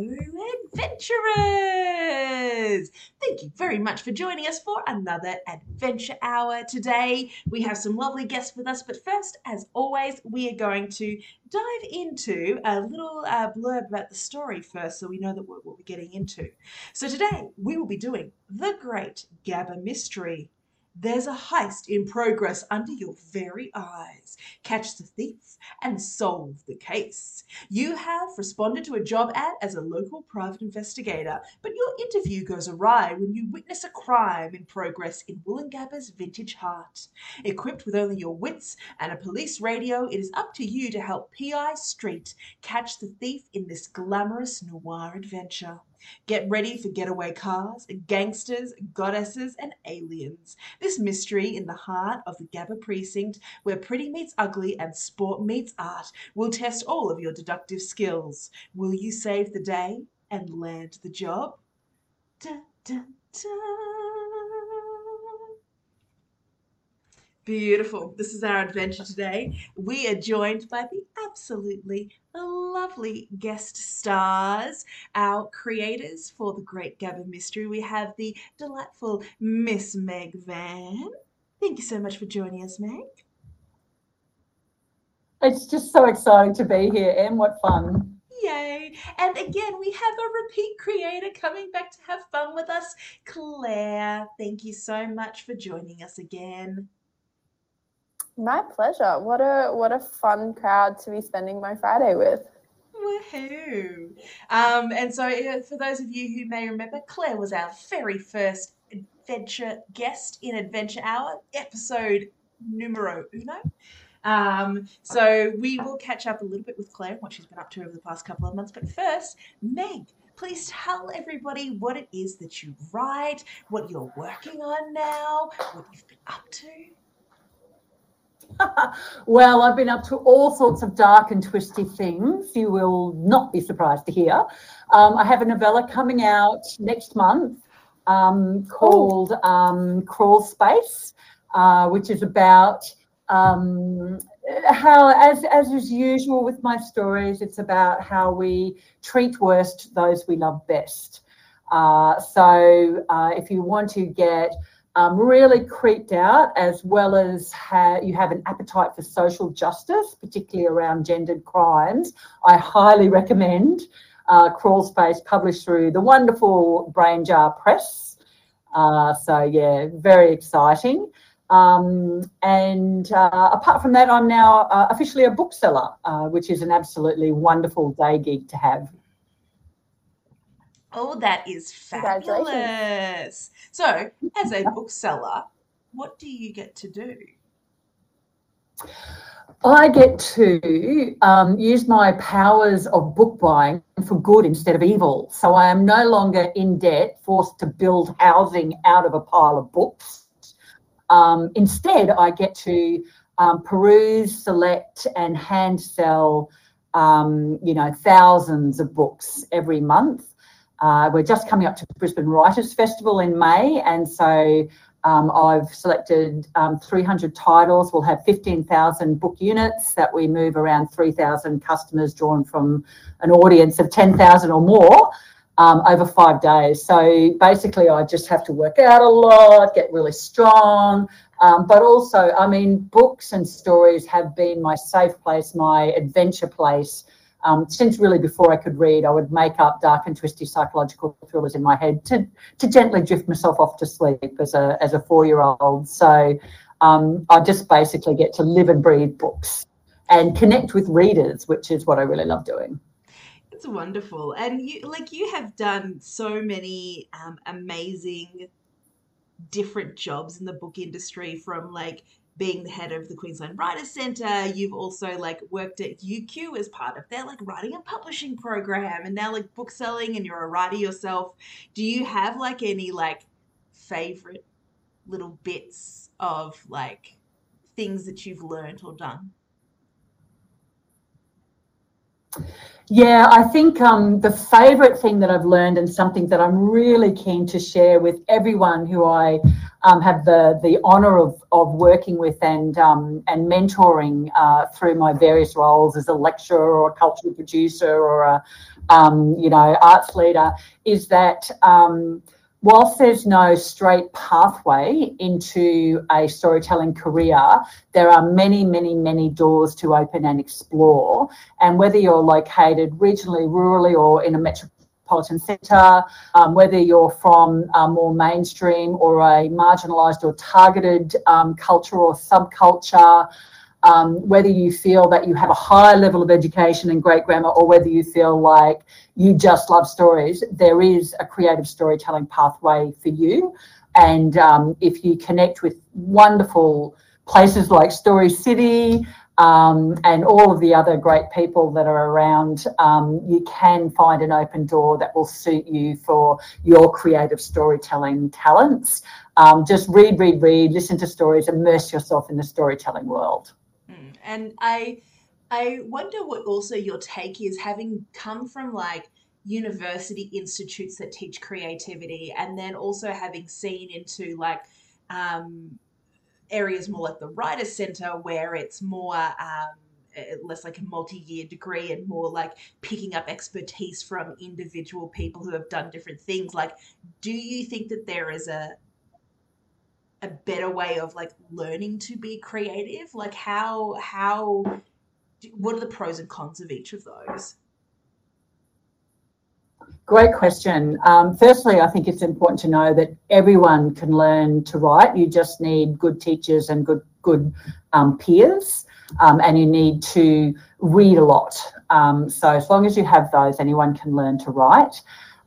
adventurers! Thank you very much for joining us for another adventure hour today. We have some lovely guests with us, but first, as always, we are going to dive into a little uh, blurb about the story first so we know that what, we're getting into. So, today we will be doing The Great Gabba Mystery. There's a heist in progress under your very eyes. Catch the thief and solve the case. You have responded to a job ad as a local private investigator, but your interview goes awry when you witness a crime in progress in Woolloongabba's vintage heart. Equipped with only your wits and a police radio, it is up to you to help PI Street catch the thief in this glamorous noir adventure. Get ready for getaway cars, gangsters, goddesses, and aliens. This mystery in the heart of the Gabba precinct, where pretty meets ugly and sport meets art, will test all of your deductive skills. Will you save the day and land the job? Da, da, da. Beautiful. This is our adventure today. We are joined by the absolutely lovely guest stars, our creators for the Great Gabba Mystery. We have the delightful Miss Meg Vann. Thank you so much for joining us, Meg. It's just so exciting to be here, and What fun. Yay! And again, we have a repeat creator coming back to have fun with us, Clare. Thank you so much for joining us again. My pleasure. What a what a fun crowd to be spending my Friday with. Woohoo! Um, and so, uh, for those of you who may remember, Clare was our very first adventure guest in Adventure Hour, episode numero uno. Um, so, we will catch up a little bit with Clare and what she's been up to over the past couple of months. But first, Meg, please tell everybody what it is that you write, what you're working on now, what you've been up to. well, I've been up to all sorts of dark and twisty things. You will not be surprised to hear. Um, I have a novella coming out next month um, called um, Crawl Space, uh, which is about um, how, as, as is usual with my stories, it's about how we treat worst those we love best. Uh, so uh, if you want to get um, really creeped out, as well as ha- you have an appetite for social justice, particularly around gendered crimes, I highly recommend uh, Crawl Space, published through the wonderful Brain Jar Press. Uh, so, yeah, very exciting. Um, and uh, apart from that, I'm now uh, officially a bookseller, uh, which is an absolutely wonderful day gig to have. Oh, that is fabulous. So, as a bookseller, what do you get to do? I get to um, use my powers of book buying for good instead of evil. So I am no longer in debt, forced to build housing out of a pile of books. Um, instead, I get to um, peruse, select, and hand sell, um, you know, thousands of books every month. Uh, we're just coming up to Brisbane Writers Festival in May, and so um, I've selected um, 300 titles. We'll have 15,000 book units that we move around 3,000 customers drawn from an audience of 10,000 or more um, over five days. So basically, I just have to work out a lot, get really strong. Um, but also, I mean, books and stories have been my safe place, my adventure place um, since really before I could read, I would make up dark and twisty psychological thrillers in my head to to gently drift myself off to sleep as a as a four year old. So um, I just basically get to live and breathe books and connect with readers, which is what I really love doing. It's wonderful, and you like you have done so many um, amazing different jobs in the book industry from like being the head of the Queensland Writers Centre, you've also like worked at UQ as part of their like writing and publishing program and now like book selling and you're a writer yourself. Do you have like any like favorite little bits of like things that you've learned or done? Yeah, I think um, the favourite thing that I've learned and something that I'm really keen to share with everyone who I um, have the the honour of, of working with and um, and mentoring uh, through my various roles as a lecturer or a cultural producer or a um, you know, arts leader, is that um, whilst there's no straight pathway into a storytelling career, there are many, many, many doors to open and explore. And whether you're located regionally, rurally, or in a metropolitan centre, um, whether you're from a more mainstream or a marginalised or targeted um, culture or subculture, um, whether you feel that you have a high level of education and great grammar, or whether you feel like you just love stories, there is a creative storytelling pathway for you. And um, if you connect with wonderful places like Story City um, and all of the other great people that are around, um, you can find an open door that will suit you for your creative storytelling talents. Um, just read, read, read, listen to stories, immerse yourself in the storytelling world. And I I wonder what also your take is having come from like university institutes that teach creativity and then also having seen into like um, areas more like the Writers' center where it's more um, less like a multi-year degree and more like picking up expertise from individual people who have done different things. Like do you think that there is a a better way of like learning to be creative? Like how how what are the pros and cons of each of those Great question. Um, firstly, I think it's important to know that everyone can learn to write. You just need good teachers and good good um, peers, um, and you need to read a lot. Um, so as long as you have those, anyone can learn to write.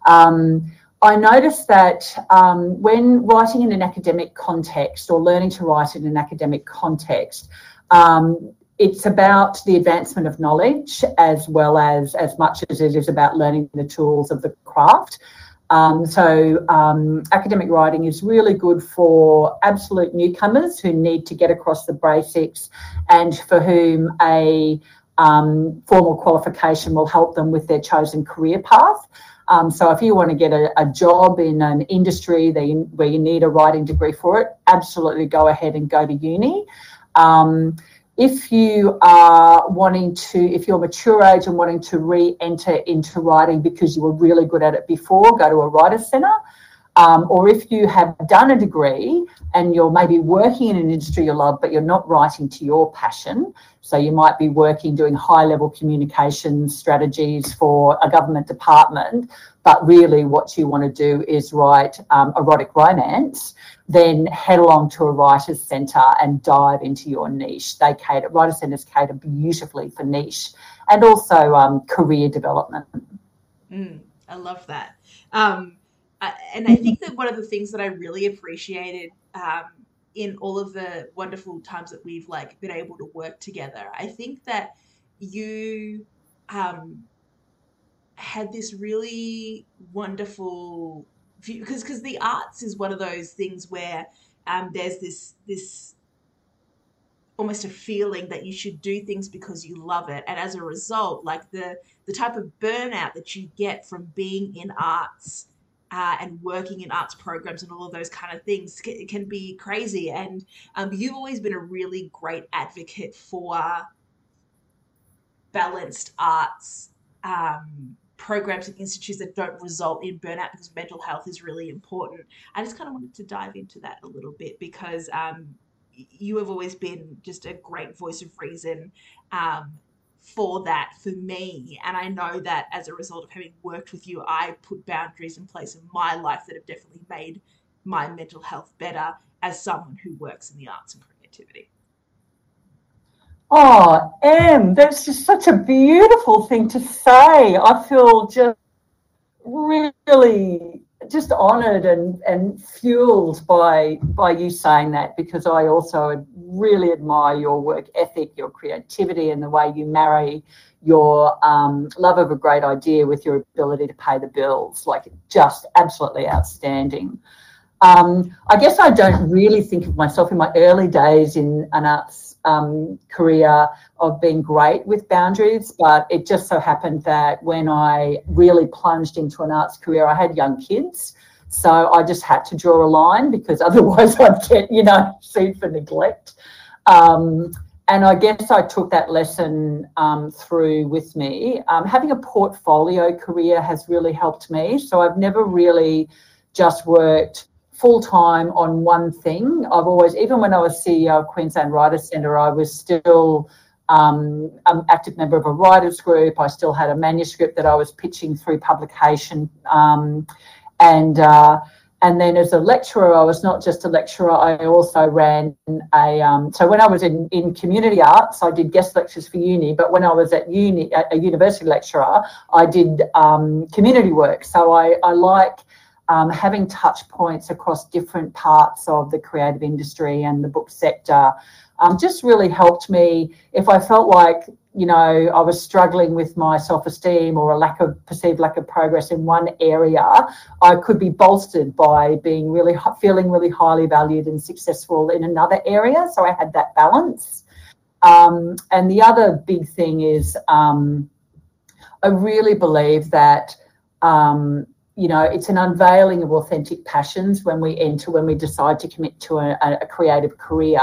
Um, I noticed that um, when writing in an academic context or learning to write in an academic context, um, it's about the advancement of knowledge as well as as much as it is about learning the tools of the craft. Um, so um, academic writing is really good for absolute newcomers who need to get across the basics and for whom a um, formal qualification will help them with their chosen career path. Um, so if you want to get a, a job in an industry you, where you need a writing degree for it, absolutely go ahead and go to uni. Um, if you are wanting to, if you're mature age and wanting to re-enter into writing because you were really good at it before, go to a writer's centre. Um, or if you have done a degree and you're maybe working in an industry you love, but you're not writing to your passion, so you might be working doing high level communication strategies for a government department, but really what you want to do is write um, erotic romance, then head along to a writer's centre and dive into your niche. They cater, writer centres cater beautifully for niche and also um, career development. Mm, I love that. Um, and I think that one of the things that I really appreciated um, in all of the wonderful times that we've like been able to work together, I think that you um, had this really wonderful view because because the arts is one of those things where um, there's this this almost a feeling that you should do things because you love it. And as a result like the the type of burnout that you get from being in arts uh, and working in arts programs and all of those kind of things can, be crazy. And um, you've always been a really great advocate for balanced arts um, programs and institutes that don't result in burnout because mental health is really important. I just kind of wanted to dive into that a little bit because um, you have always been just a great voice of reason um, for that for me. And I know that as a result of having worked with you, I put boundaries in place in my life that have definitely made my mental health better as someone who works in the arts and creativity. Oh, Em, that's just such a beautiful thing to say. I feel just really just honoured and, and fueled by by you saying that because I also really admire your work ethic, your creativity, and the way you marry your um, love of a great idea with your ability to pay the bills. Like just absolutely outstanding. Um, I guess I don't really think of myself in my early days in an arts um, career of being great with boundaries, but it just so happened that when I really plunged into an arts career, I had young kids. So I just had to draw a line because otherwise I'd get, you know, sued for neglect. Um, and I guess I took that lesson um, through with me. Um, having a portfolio career has really helped me. So I've never really just worked full time on one thing. I've always, even when I was CEO of Queensland Writers Centre, I was still um, an active member of a writers group. I still had a manuscript that I was pitching through publication, um, and uh, and then as a lecturer, I was not just a lecturer. I also ran a. Um, so when I was in in community arts, I did guest lectures for uni. But when I was at uni, a university lecturer, I did um, community work. So I I like. Um, having touch points across different parts of the creative industry and the book sector um, just really helped me if I felt like you know I was struggling with my self-esteem or a lack of perceived lack of progress in one area, I could be bolstered by being really feeling really highly valued and successful in another area. So I had that balance. Um, and the other big thing is um, I really believe that um, you know, it's an unveiling of authentic passions when we enter, when we decide to commit to a, a creative career.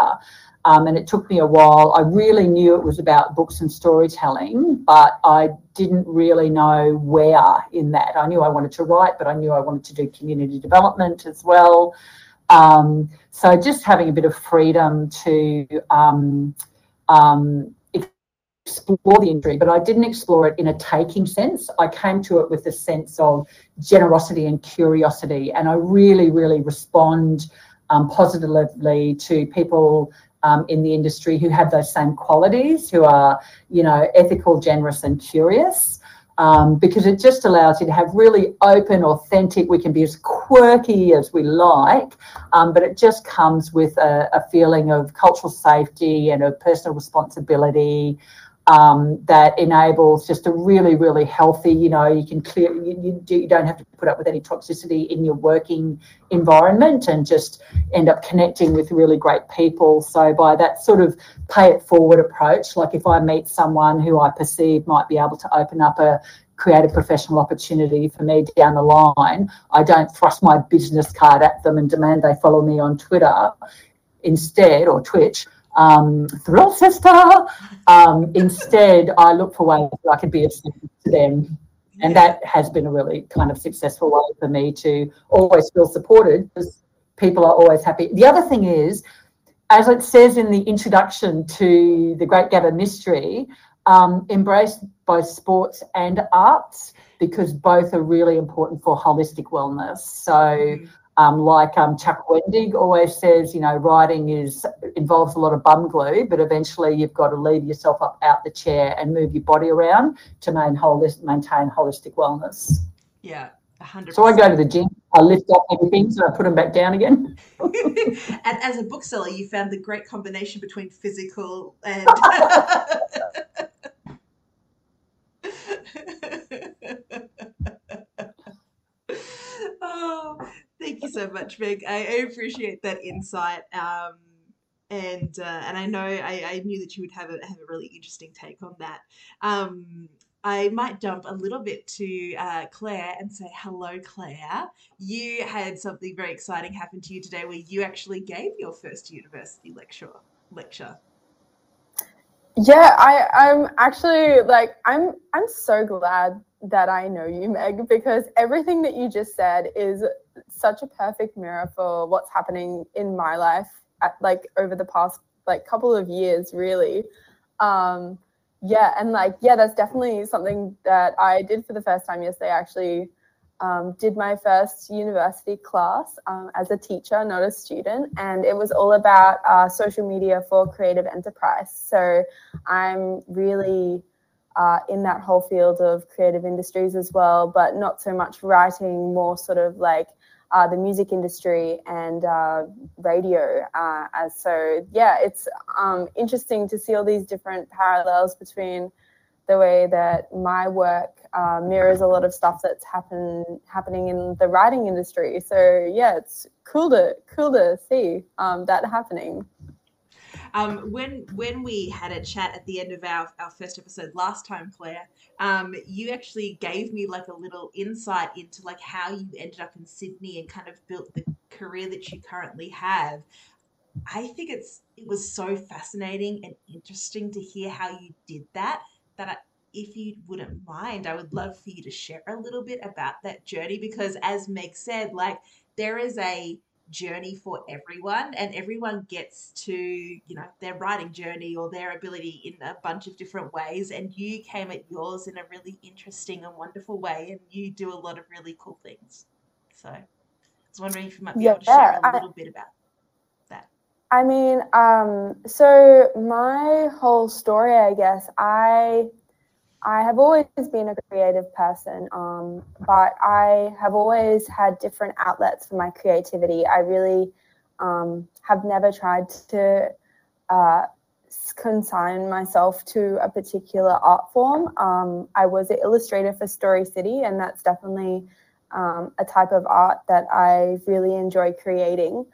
Um, and it took me a while. I really knew it was about books and storytelling, but I didn't really know where in that. I knew I wanted to write, but I knew I wanted to do community development as well. Um, so just having a bit of freedom to um, um explore the industry, but I didn't explore it in a taking sense. I came to it with a sense of generosity and curiosity, and I really, really respond um, positively to people um, in the industry who have those same qualities, who are, you know, ethical, generous, and curious. Um, because it just allows you to have really open, authentic. We can be as quirky as we like, um, but it just comes with a, a, feeling of cultural safety and of personal responsibility um, that enables just a really, really healthy, you know, you can clear, you, you, you, don't have to put up with any toxicity in your working environment and just end up connecting with really great people. So, by that sort of pay it forward approach, like if I meet someone who I perceive might be able to open up a create a professional opportunity for me down the line, I don't thrust my business card at them and demand they follow me on Twitter instead or Twitch um, thrill sister. Um, instead, I look for ways that I can be of service to them. And that has been a really kind of successful way for me to always feel supported because people are always happy. The other thing is, as it says in the introduction to the Great Gabba Mystery, um, embrace both sports and arts because both are really important for holistic wellness. So, mm-hmm. Um, like um, Chuck Wendig always says, you know, writing is involves a lot of bum glue, but eventually you've got to leave yourself up out the chair and move your body around to maintain holistic, maintain holistic wellness. Yeah, 100%. So I go to the gym, I lift up everything, so I put them back down again. and as a bookseller, you found the great combination between physical and. oh, Thank you so much, Meg. I, appreciate that insight. Um, and uh, and I know I, I knew that you would have a have a really interesting take on that. Um, I might jump a little bit to uh, Clare and say hello, Clare. You had something very exciting happen to you today, where you actually gave your first university lecture. Lecture. Yeah, I I'm actually like I'm I'm so glad that I know you, Meg, because everything that you just said is such a perfect mirror for what's happening in my life at, like over the past like couple of years really. Um yeah and like yeah that's definitely something that i did for the first time yesterday. Actually um, did my first university class um, as a teacher not a student and it was all about uh, social media for creative enterprise. So i'm really uh, in that whole field of creative industries as well, but not so much writing, more sort of like uh, the music industry and uh, radio. Uh, so, yeah, it's um, interesting to see all these different parallels between the way that my work uh, mirrors a lot of stuff that's happen happening in the writing industry. So yeah, it's cool to cool to see um, that happening. Um, when when we had a chat at the end of our, our first episode last time, Clare, um, you actually gave me like a little insight into like how you ended up in Sydney and kind of built the career that you currently have. I think it's it was so fascinating and interesting to hear how you did that. That I, if you wouldn't mind, I would love for you to share a little bit about that journey because, as Meg said, like there is a journey for everyone and everyone gets to you know their writing journey or their ability in a bunch of different ways and you came at yours in a really interesting and wonderful way and you do a lot of really cool things. So i was wondering if you might be Yeah, able to share a little bit about that. I mean, um, so my whole story, I guess, I I have always been a creative person, um, but I have always had different outlets for my creativity. I really um, have never tried to uh, consign myself to a particular art form. Um, I was an illustrator for Story City, and that's definitely um, a type of art that I really enjoy creating.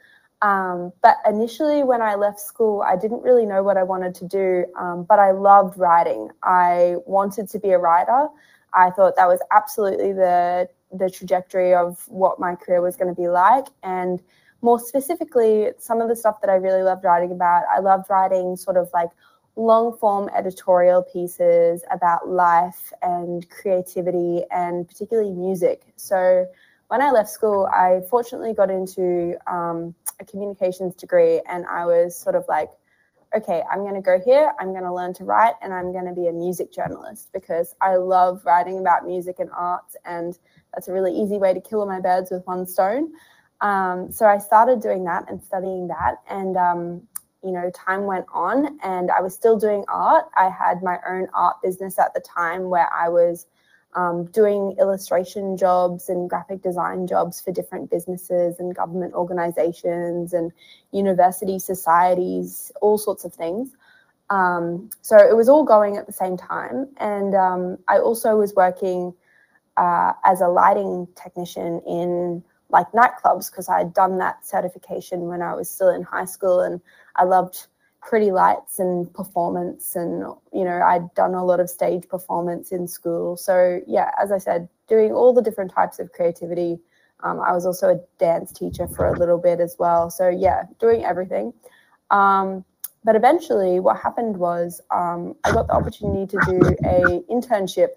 Um, but initially, when I left school, I didn't really know what I wanted to do, um, but I loved writing. I wanted to be a writer. I thought that was absolutely the the trajectory of what my career was going to be like. And more specifically, some of the stuff that I really loved writing about, I loved writing sort of like long form editorial pieces about life and creativity and particularly music. So when I left school, I fortunately got into um, a communications degree, and I was sort of like, okay, I'm going to go here, I'm going to learn to write, and I'm going to be a music journalist because I love writing about music and arts, and that's a really easy way to kill my birds with one stone. Um, so I started doing that and studying that, and um, you know, time went on, and I was still doing art. I had my own art business at the time where I was um, doing illustration jobs and graphic design jobs for different businesses and government organizations and university societies, all sorts of things. Um, so it was all going at the same time. And um, I also was working uh, as a lighting technician in like nightclubs because I had done that certification when I was still in high school and I loved pretty lights and performance and you know i'd done a lot of stage performance in school. So yeah as i said doing all the different types of creativity. Um, i was also a dance teacher for a little bit as well. So yeah doing everything. Um, but eventually what happened was um, i got the opportunity to do a internship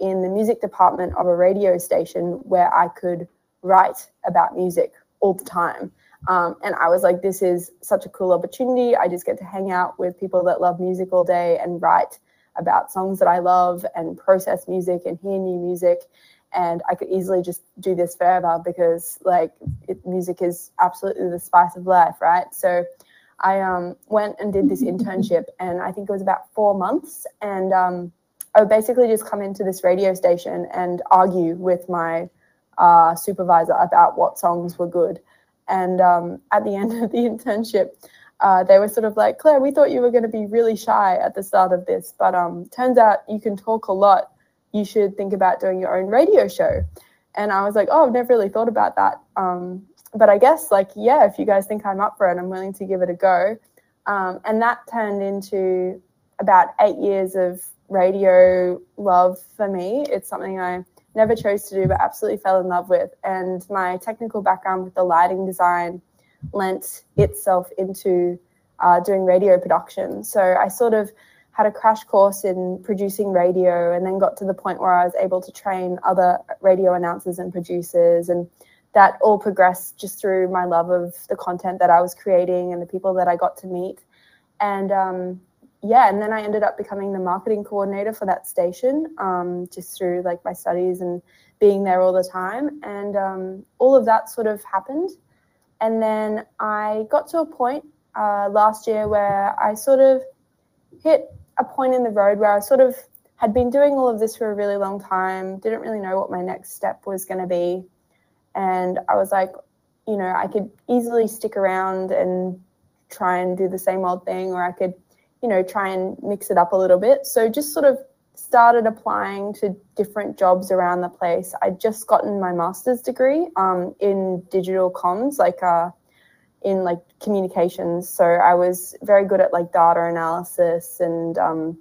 in the music department of a radio station where i could write about music all the time um, and I was like, this is such a cool opportunity. I just get to hang out with people that love music all day and write about songs that I love and process music and hear new music. And I could easily just do this forever because like it, music is absolutely the spice of life, right? So I um, went and did this internship, and I think it was about four months. And um, I would basically just come into this radio station and argue with my uh, supervisor about what songs were good. And um, at the end of the internship, uh, they were sort of like, Clare, we thought you were going to be really shy at the start of this, but um, turns out you can talk a lot. You should think about doing your own radio show. And I was like, oh, I've never really thought about that. Um, but I guess, like, yeah, if you guys think I'm up for it, I'm willing to give it a go. Um, and that turned into about eight years of radio love for me. It's something I never chose to do, but absolutely fell in love with. And my technical background with the lighting design lent itself into uh, doing radio production. So I sort of had a crash course in producing radio and then got to the point where I was able to train other radio announcers and producers. And that all progressed just through my love of the content that I was creating and the people that I got to meet. And um, yeah, and then I ended up becoming the marketing coordinator for that station, um, just through like my studies and being there all the time. And um, all of that sort of happened. And then I got to a point uh, last year where I sort of hit a point in the road where I sort of had been doing all of this for a really long time, didn't really know what my next step was going to be. And I was like, you know, I could easily stick around and try and do the same old thing, or I could, you know, try and mix it up a little bit. So just sort of started applying to different jobs around the place. I'd just gotten my master's degree um, in digital comms, like uh, in like communications. So I was very good at like data analysis and um,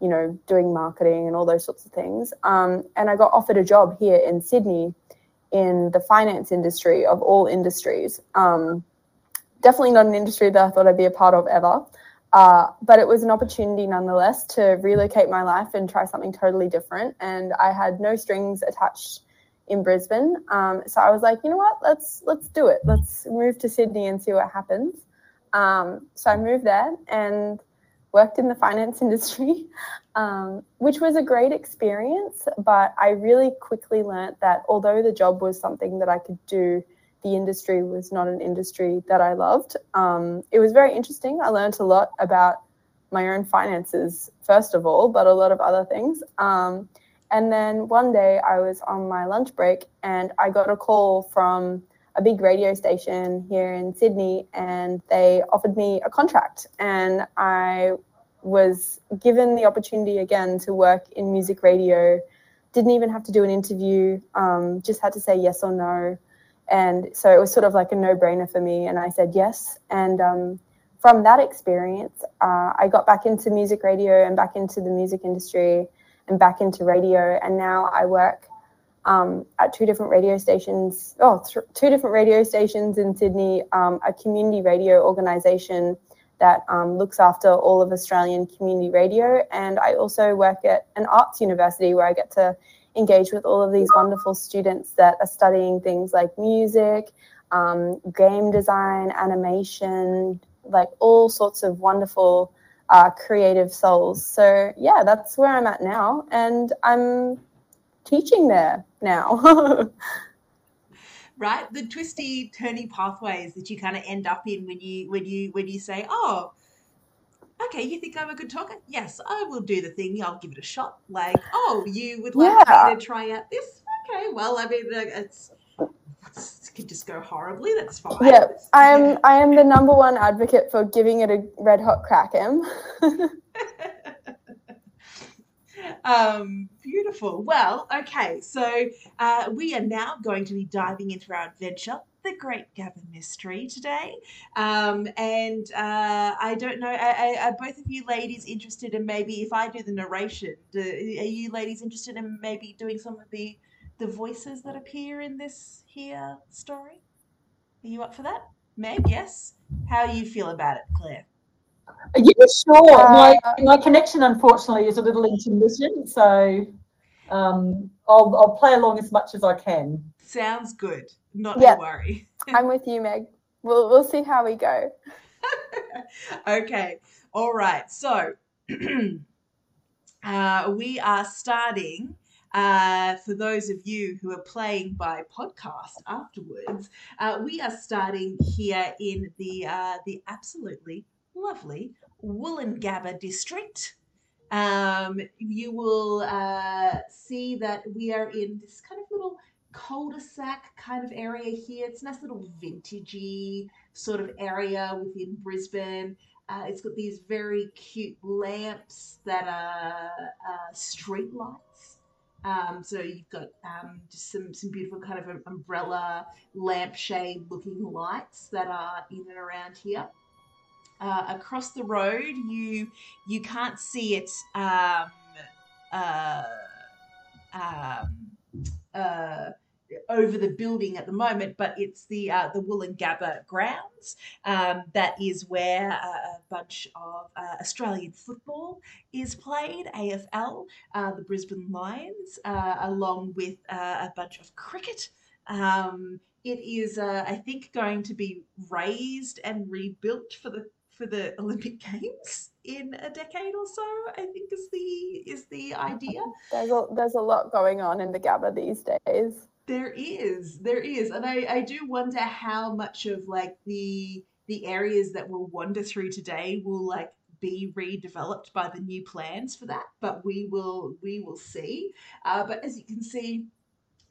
you know doing marketing and all those sorts of things. Um, and I got offered a job here in Sydney in the finance industry of all industries um, definitely not an industry that I thought I'd be a part of ever. Uh, but it was an opportunity nonetheless to relocate my life and try something totally different. And I had no strings attached in Brisbane. Um, so I was like, you know what, let's let's do it. Let's move to Sydney and see what happens. Um, so I moved there and worked in the finance industry, um, which was a great experience. But I really quickly learnt that although the job was something that I could do the industry was not an industry that I loved. Um, it was very interesting. I learned a lot about my own finances, first of all, but a lot of other things. Um, and then one day I was on my lunch break and I got a call from a big radio station here in Sydney and they offered me a contract. And I was given the opportunity again to work in music radio. Didn't even have to do an interview, um, just had to say yes or no. And so it was sort of like a no brainer for me. And I said yes. And um, from that experience, uh, I got back into music radio and back into the music industry and back into radio. And now I work um, at two different radio stations, oh, th- two different radio stations in Sydney, um, a community radio organisation that um, looks after all of Australian community radio. And I also work at an arts university where I get to engage with all of these wonderful students that are studying things like music, um, game design, animation, like all sorts of wonderful uh, creative souls. So, yeah, that's where I'm at now. And I'm teaching there now. right the twisty turny pathways that you kind of end up in when you when you when you say oh okay, you think I'm a good talker? Yes, I will do the thing. I'll give it a shot. Like, oh, you would like yeah. me to try out this? Okay, well, I mean, it's, it could just go horribly. That's fine. Yeah, I am. I am the number one advocate for giving it a red hot crack, Em. um, beautiful. Well, okay, so uh, we are now going to be diving into our adventure the Great Gabba Mystery today. Um, and uh, I don't know, are, are, both of you ladies interested in maybe if I do the narration? Do, are you ladies interested in maybe doing some of the the voices that appear in this here story? Are you up for that? Meg, yes. How do you feel about it, Clare? Yeah, sure. Uh, my, my connection, unfortunately, is a little intermittent, so um, I'll, I'll play along as much as I can. Sounds good. Not yeah, to worry. I'm with you, Meg. We'll we'll see how we go. okay. All right. So uh, we are starting. Uh, for those of you who are playing by podcast afterwards, uh, we are starting here in the uh, the absolutely lovely Woolloongabba district. Um, you will uh, see that we are in this kind of little cul-de-sac kind of area here. It's a nice little vintagey sort of area within Brisbane. Uh, it's got these very cute lamps that are uh, street lights. Um, so you've got um, just some, some beautiful kind of umbrella lampshade looking lights that are in and around here. Uh, across the road, you you can't see it. Um, uh, um, uh, over the building at the moment, but it's the uh, the Woolloongabba grounds. Um, that is where uh, a bunch of uh, Australian football is played, AFL, uh, the Brisbane Lions, uh, along with a bunch of cricket. Um, it is, I think, going to be raised and rebuilt for the for the Olympic Games in a decade or so. I think is the is the idea. There's a, there's a lot going on in the Gabba these days. There is, there is, and I, I do wonder how much of like the the areas that we'll wander through today will like be redeveloped by the new plans for that. But we will we will see. Uh, but as you can see,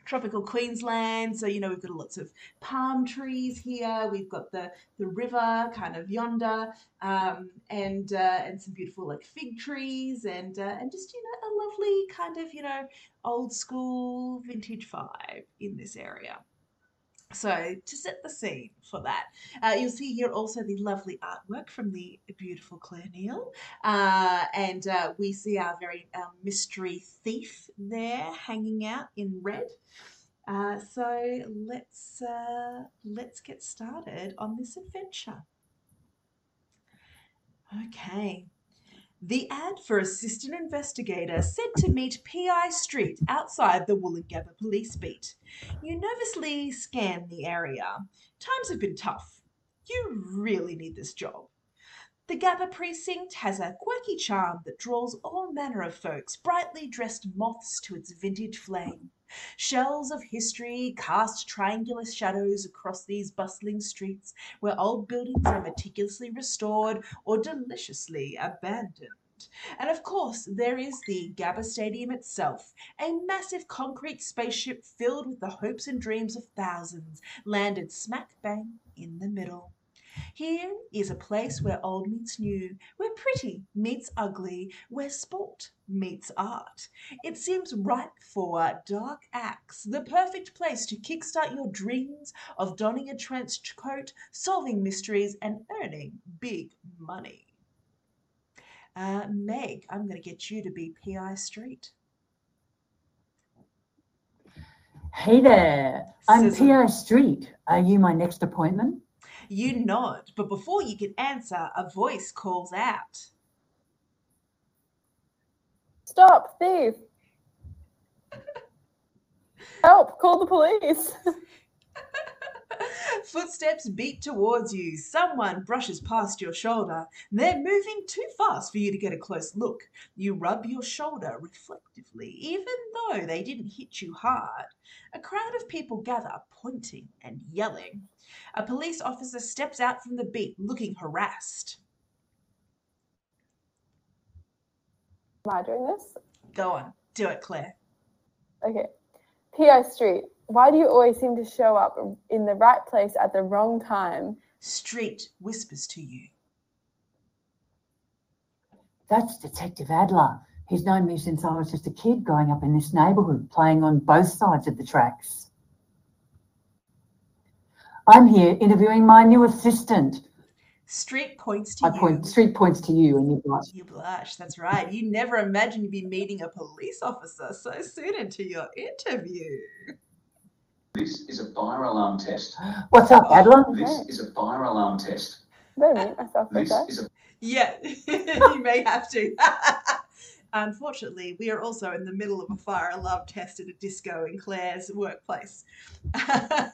tropical Queensland. So, you know, we've got lots of palm trees here. We've got the, the river kind of yonder um, and uh, and some beautiful like fig trees and uh, and just, you know, a lovely kind of, you know, old school vintage vibe in this area. So to set the scene for that, uh, you'll see here also the lovely artwork from the beautiful Clare Neal. Uh, and uh, we see our very mystery thief there hanging out in red. Uh, so let's uh, let's get started on this adventure. Okay. The ad for assistant investigator said to meet PI Street outside the Woolloongabba police beat. You nervously scan the area. Times have been tough. You really need this job. The Gabba precinct has a quirky charm that draws all manner of folks, brightly dressed moths to its vintage flame. Shells of history cast triangular shadows across these bustling streets where old buildings are meticulously restored or deliciously abandoned. And of course, there is the Gabba Stadium itself, a massive concrete spaceship filled with the hopes and dreams of thousands, landed smack bang in the middle. Here is a place where old meets new, where pretty meets ugly, where sport meets art. It seems ripe for dark acts, the perfect place to kickstart your dreams of donning a trench coat, solving mysteries, and earning big money. Uh, Meg, I'm going to get you to be PI Street. Hey there, I'm Sizzle. PI Street. Are you my next appointment? You nod, but before you can answer, a voice calls out. Stop, thief! Help! Call the police! Footsteps beat towards you. Someone brushes past your shoulder. They're moving too fast for you to get a close look. You rub your shoulder reflectively, even though they didn't hit you hard. A crowd of people gather, pointing and yelling. A police officer steps out from the beat, looking harassed. Am I doing this? Go on, do it, Clare. Okay. PI Street. Why do you always seem to show up in the right place at the wrong time? Street whispers to you. That's Detective Adler. He's known me since I was just a kid growing up in this neighbourhood, playing on both sides of the tracks. I'm here interviewing my new assistant. Street points to I you. point, Street points to you, and you blush. You blush, that's right. You never imagined you'd be meeting a police officer so soon into your interview. This is a fire alarm test. What's up, Adler? This Okay. is a fire alarm test. Better mute myself This okay? is a Yeah, you may have to. Unfortunately, we are also in the middle of a fire alarm test at a disco in Clare's workplace. uh,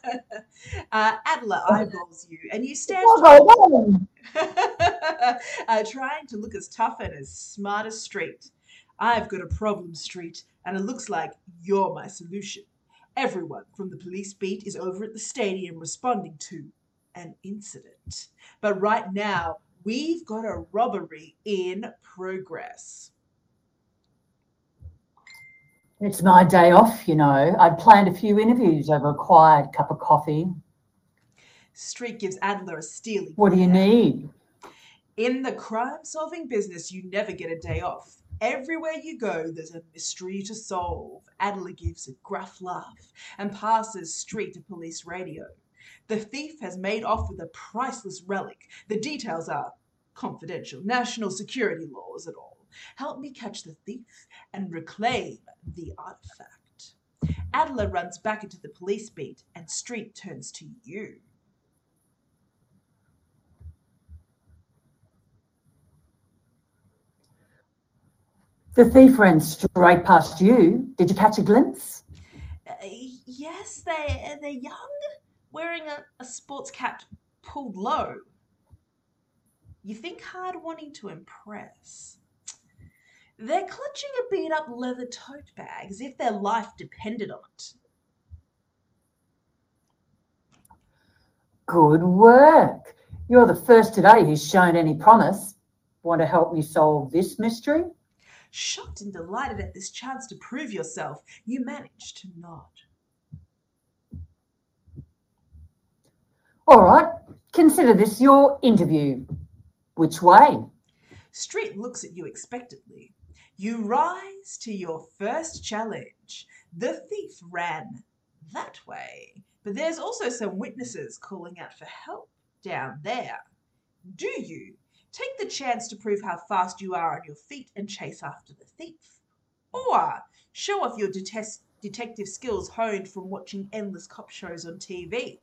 Adler eyeballs you, and you stand What's uh, trying to look as tough and as smart as Street. I've got a problem, Street, and it looks like you're my solution. Everyone from the police beat is over at the stadium responding to an incident. But right now, we've got a robbery in progress. It's my day off, you know. I'd planned a few interviews over a quiet cup of coffee. Street gives Adler a steely. What do you need? In the crime solving business, you never get a day off. Everywhere you go, there's a mystery to solve. Adler gives a gruff laugh and passes Street to police radio. The thief has made off with a priceless relic. The details are confidential, national security laws and all. Help me catch the thief and reclaim the artifact. Adler runs back into the police beat, and Street turns to you. The thief ran straight past you. Did you catch a glimpse? Uh, yes, they they're young, wearing a, a sports cap pulled low. You think hard, wanting to impress. They're clutching a beat up leather tote bag as if their life depended on it. Good work. You're the first today who's shown any promise. Want to help me solve this mystery? Shocked and delighted at this chance to prove yourself, you manage to nod. All right, consider this your interview. Which way? Street looks at you expectantly. You rise to your first challenge. The thief ran that way, but there's also some witnesses calling out for help down there. Do you take the chance to prove how fast you are on your feet and chase after the thief? Or show off your detest- detective skills honed from watching endless cop shows on TV.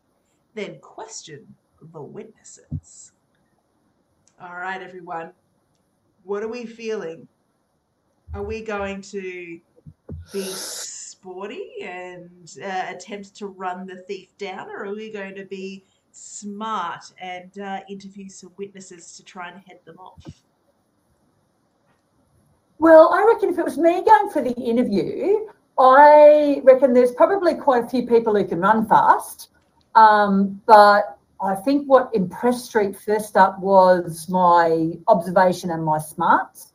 Then question the witnesses. All right, everyone. What are we feeling? Are we going to be sporty and uh, attempt to run the thief down, or are we going to be smart and uh, interview some witnesses to try and head them off? Well, I reckon if it was me going for the interview, I reckon there's probably quite a few people who can run fast. Um, but I think what impressed Street first up was my observation and my smarts.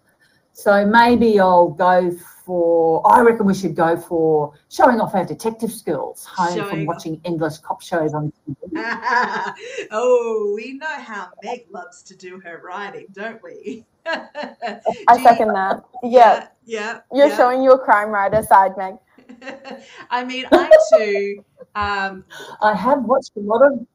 So maybe I'll go for, I reckon we should go for showing off our detective skills, home Showing from off. watching endless cop shows on TV. oh, we know how Meg loves to do her writing, don't we? I Do you- second that. Yeah, yeah. you're yeah. showing your crime writer side, Meg. I mean, I too. Um, I have watched a lot of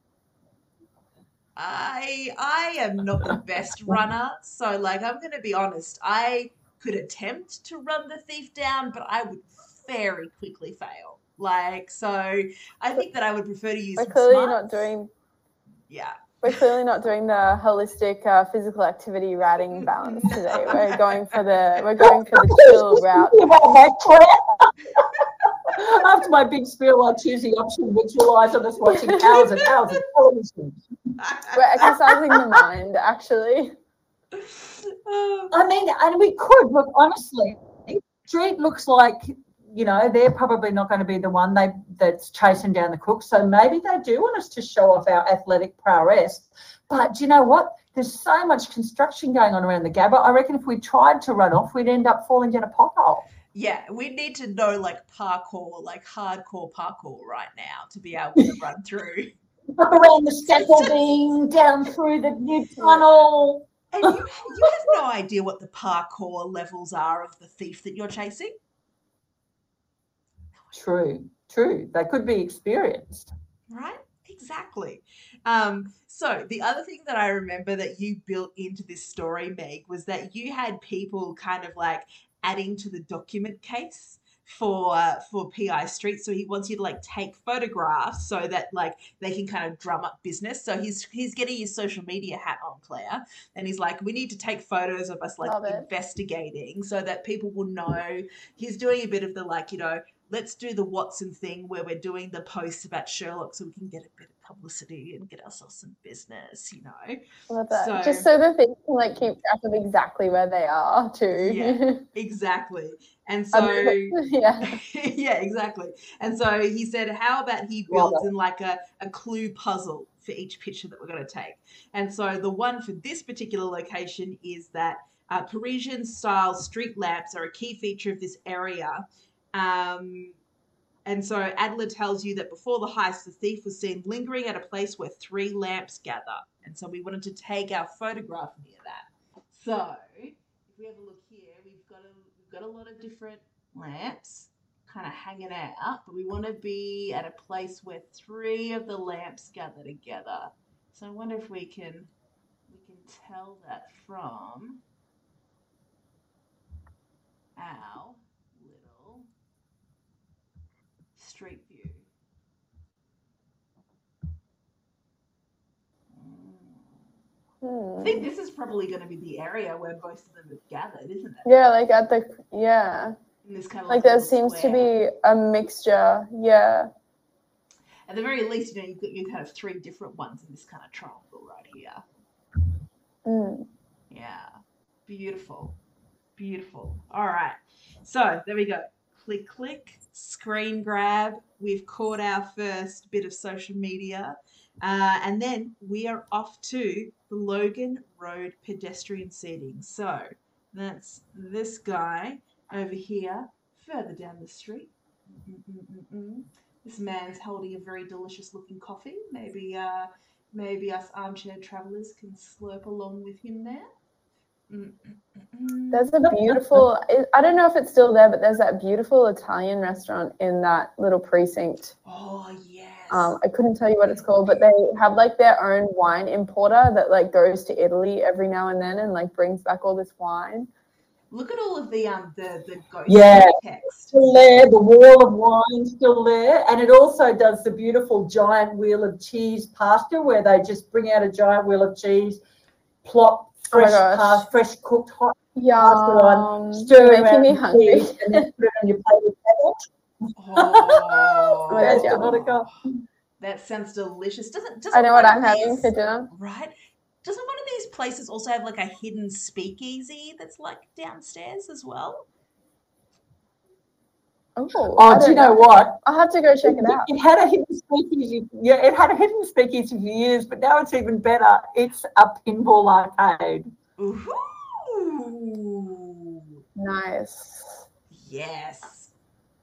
I I am not the best runner, so like I'm gonna be honest. I could attempt to run the thief down, but I would very quickly fail. Like so, I think that I would prefer to use. We're clearly smarts. not doing. Yeah. We're clearly not doing the holistic uh, physical activity writing balance today. We're going for the we're going for the chill route. About that, Clare. After my big spiel on Tuesday option, visualise on us watching hours and hours of television. We're exercising the mind, actually. I mean, and we could look honestly. Street looks like you know they're probably not going to be the one they that's chasing down the cook. So maybe they do want us to show off our athletic prowess. But do you know what? There's so much construction going on around the Gabba. I reckon if we tried to run off, we'd end up falling down a pothole. yeah, we need to know like parkour, like hardcore parkour right now to be able to run through. Up around the scaffolding, down through the new tunnel. And you, you have no idea what the parkour levels are of the thief that you're chasing. True, true. They could be experienced. Right? Exactly. Um, so the other thing that I remember that you built into this story, Meg, was that you had people kind of like adding to the document case for uh, for PI Street. So he wants you to like take photographs so that like they can kind of drum up business. So he's he's getting his social media hat on, Clare, and he's like, we need to take photos of us like investigating so that people will know. He's doing a bit of the like, you know, let's do the Watson thing where we're doing the posts about Sherlock so we can get a bit of publicity and get ourselves some business, you know. Love that. So- Just so the things can like keep track of exactly where they are too. Yeah. Exactly. And so yeah. yeah, exactly. And so he said, how about he builds in like a, a clue puzzle for each picture that we're going to take. And so the one for this particular location is that uh, Parisian style street lamps are a key feature of this area. Um, and so Adler tells you that before the heist, the thief was seen lingering at a place where three lamps gather. And so we wanted to take our photograph near that. So if we have a look here, we've got a we've got a lot of different lamps kind of hanging out, but we want to be at a place where three of the lamps gather together. So I wonder if we can we can tell that from our little street view. Hmm. I think this is probably going to be the area where most of them have gathered, isn't it? Yeah, like at the yeah. In this kind of Like there seems to be a mixture. Yeah. At the very least, you know, you've got your kind of three different ones in this kind of triangle right here. Mm. Yeah. Beautiful. Beautiful. All right. So there we go. Click, click, screen grab. We've caught our first bit of social media. Uh, and then we are off to the Logan Road pedestrian seating. So that's this guy over here, further down the street. Mm-mm-mm-mm. This man's holding a very delicious looking coffee. Maybe, uh, maybe us armchair travellers can slurp along with him there. There's a beautiful. I- don't know if it's still there, but there's that beautiful Italian restaurant in that little precinct. Oh yes. Um, I couldn't tell you what it's called, but they have like their own wine importer that like goes to Italy every now and then and like brings back all this wine. Look at all of the um the the ghost Yeah. text. Still there, the wall of wine still there, and it also does the beautiful giant wheel of cheese pasta where they just bring out a giant wheel of cheese, plop Oh fresh, pasta, fresh cooked hot Yum. stir Making me hungry. cheese, and then put it on your plate with. Oh, my God, that sounds delicious. Doesn't doesn't I know what I'm of having for dinner. Right? Doesn't one of these places also have like a hidden speakeasy that's like downstairs as well? Oh, Oh, do you don't know what? I'll have to go check it out. It had a hidden speakeasy. Yeah, it had a hidden speakeasy for years, but now it's even better. It's a pinball arcade. Ooh, Nice. yes,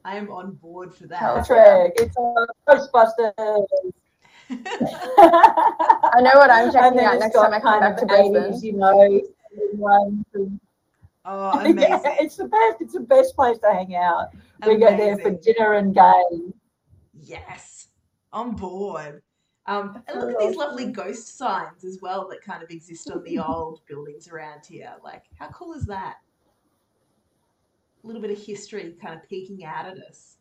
I am on board for Hell that. Patrick, it's a Ghostbusters. I know what I'm checking out next time I come back to 80s, Brisbane. you know. oh, amazing! yeah, it's the best. It's the best place to hang out. We go there for dinner and games. Yes, on board. Um, and look at these lovely ghost signs as well that kind of exist on the old buildings around here. Like, how cool is that? A little bit of history kind of peeking out at us.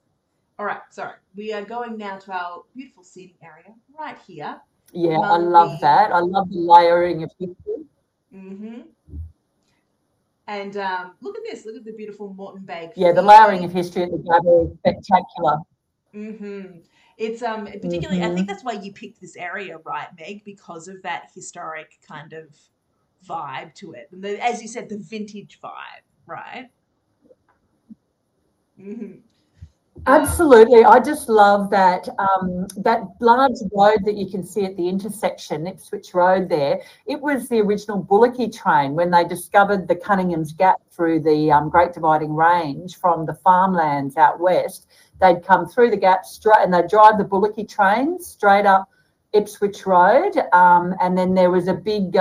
All right, sorry. We are going now to our beautiful seating area right here. Yeah, I love Lovely. that. I love the layering of history. hmm And um, look at this. Look at the beautiful Moreton Bay. Yeah, the layering of history at the Gabba is spectacular. Mm-hmm. It's um particularly I Mhm. think that's why you picked this area, right, Meg, because of that historic kind of vibe to it. And the, as you said, the vintage vibe, right? Mm-hmm. Absolutely, I just love that um, that large road that you can see at the intersection, Ipswich Road. There, it was the original Bullocky train when they discovered the Cunningham's Gap through the um, Great Dividing Range from the farmlands out west. They'd come through the gap straight, and they'd drive the Bullocky train straight up Ipswich Road, um, and then there was a big.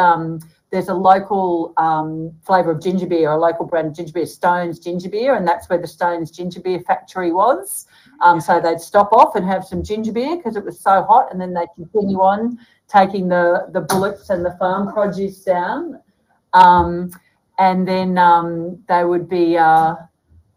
There's a local um, flavour of ginger beer, a local brand of ginger beer, Stones Ginger Beer, and that's where the Stones Ginger Beer factory was. Um, so they'd stop off and have some ginger beer because it was so hot, and then they'd continue on taking the the bullocks and the farm produce down, um, and then um, they would be. Uh,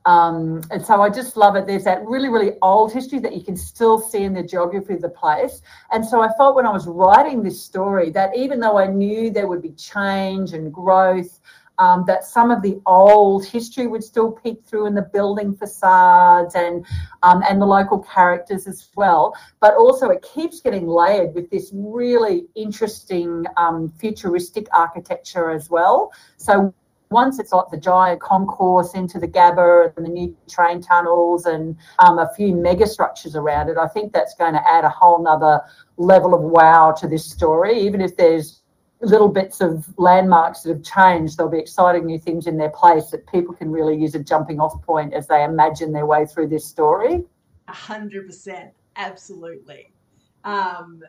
um, and so I just love it. There's that really, really old history that you can still see in the geography of the place. And so I felt when I was writing this story that even though I knew there would be change and growth, um, that some of the old history would still peek through in the building facades and um, and the local characters as well. But also it keeps getting layered with this really interesting um, futuristic architecture as well. So once it's like the giant concourse into the Gabba and the new train tunnels and um, a few mega structures around it, I think that's going to add a whole nother level of wow to this story. Even if there's little bits of landmarks that have changed, there'll be exciting new things in their place that people can really use a jumping off point as they imagine their way through this story. A hundred percent, absolutely. Um,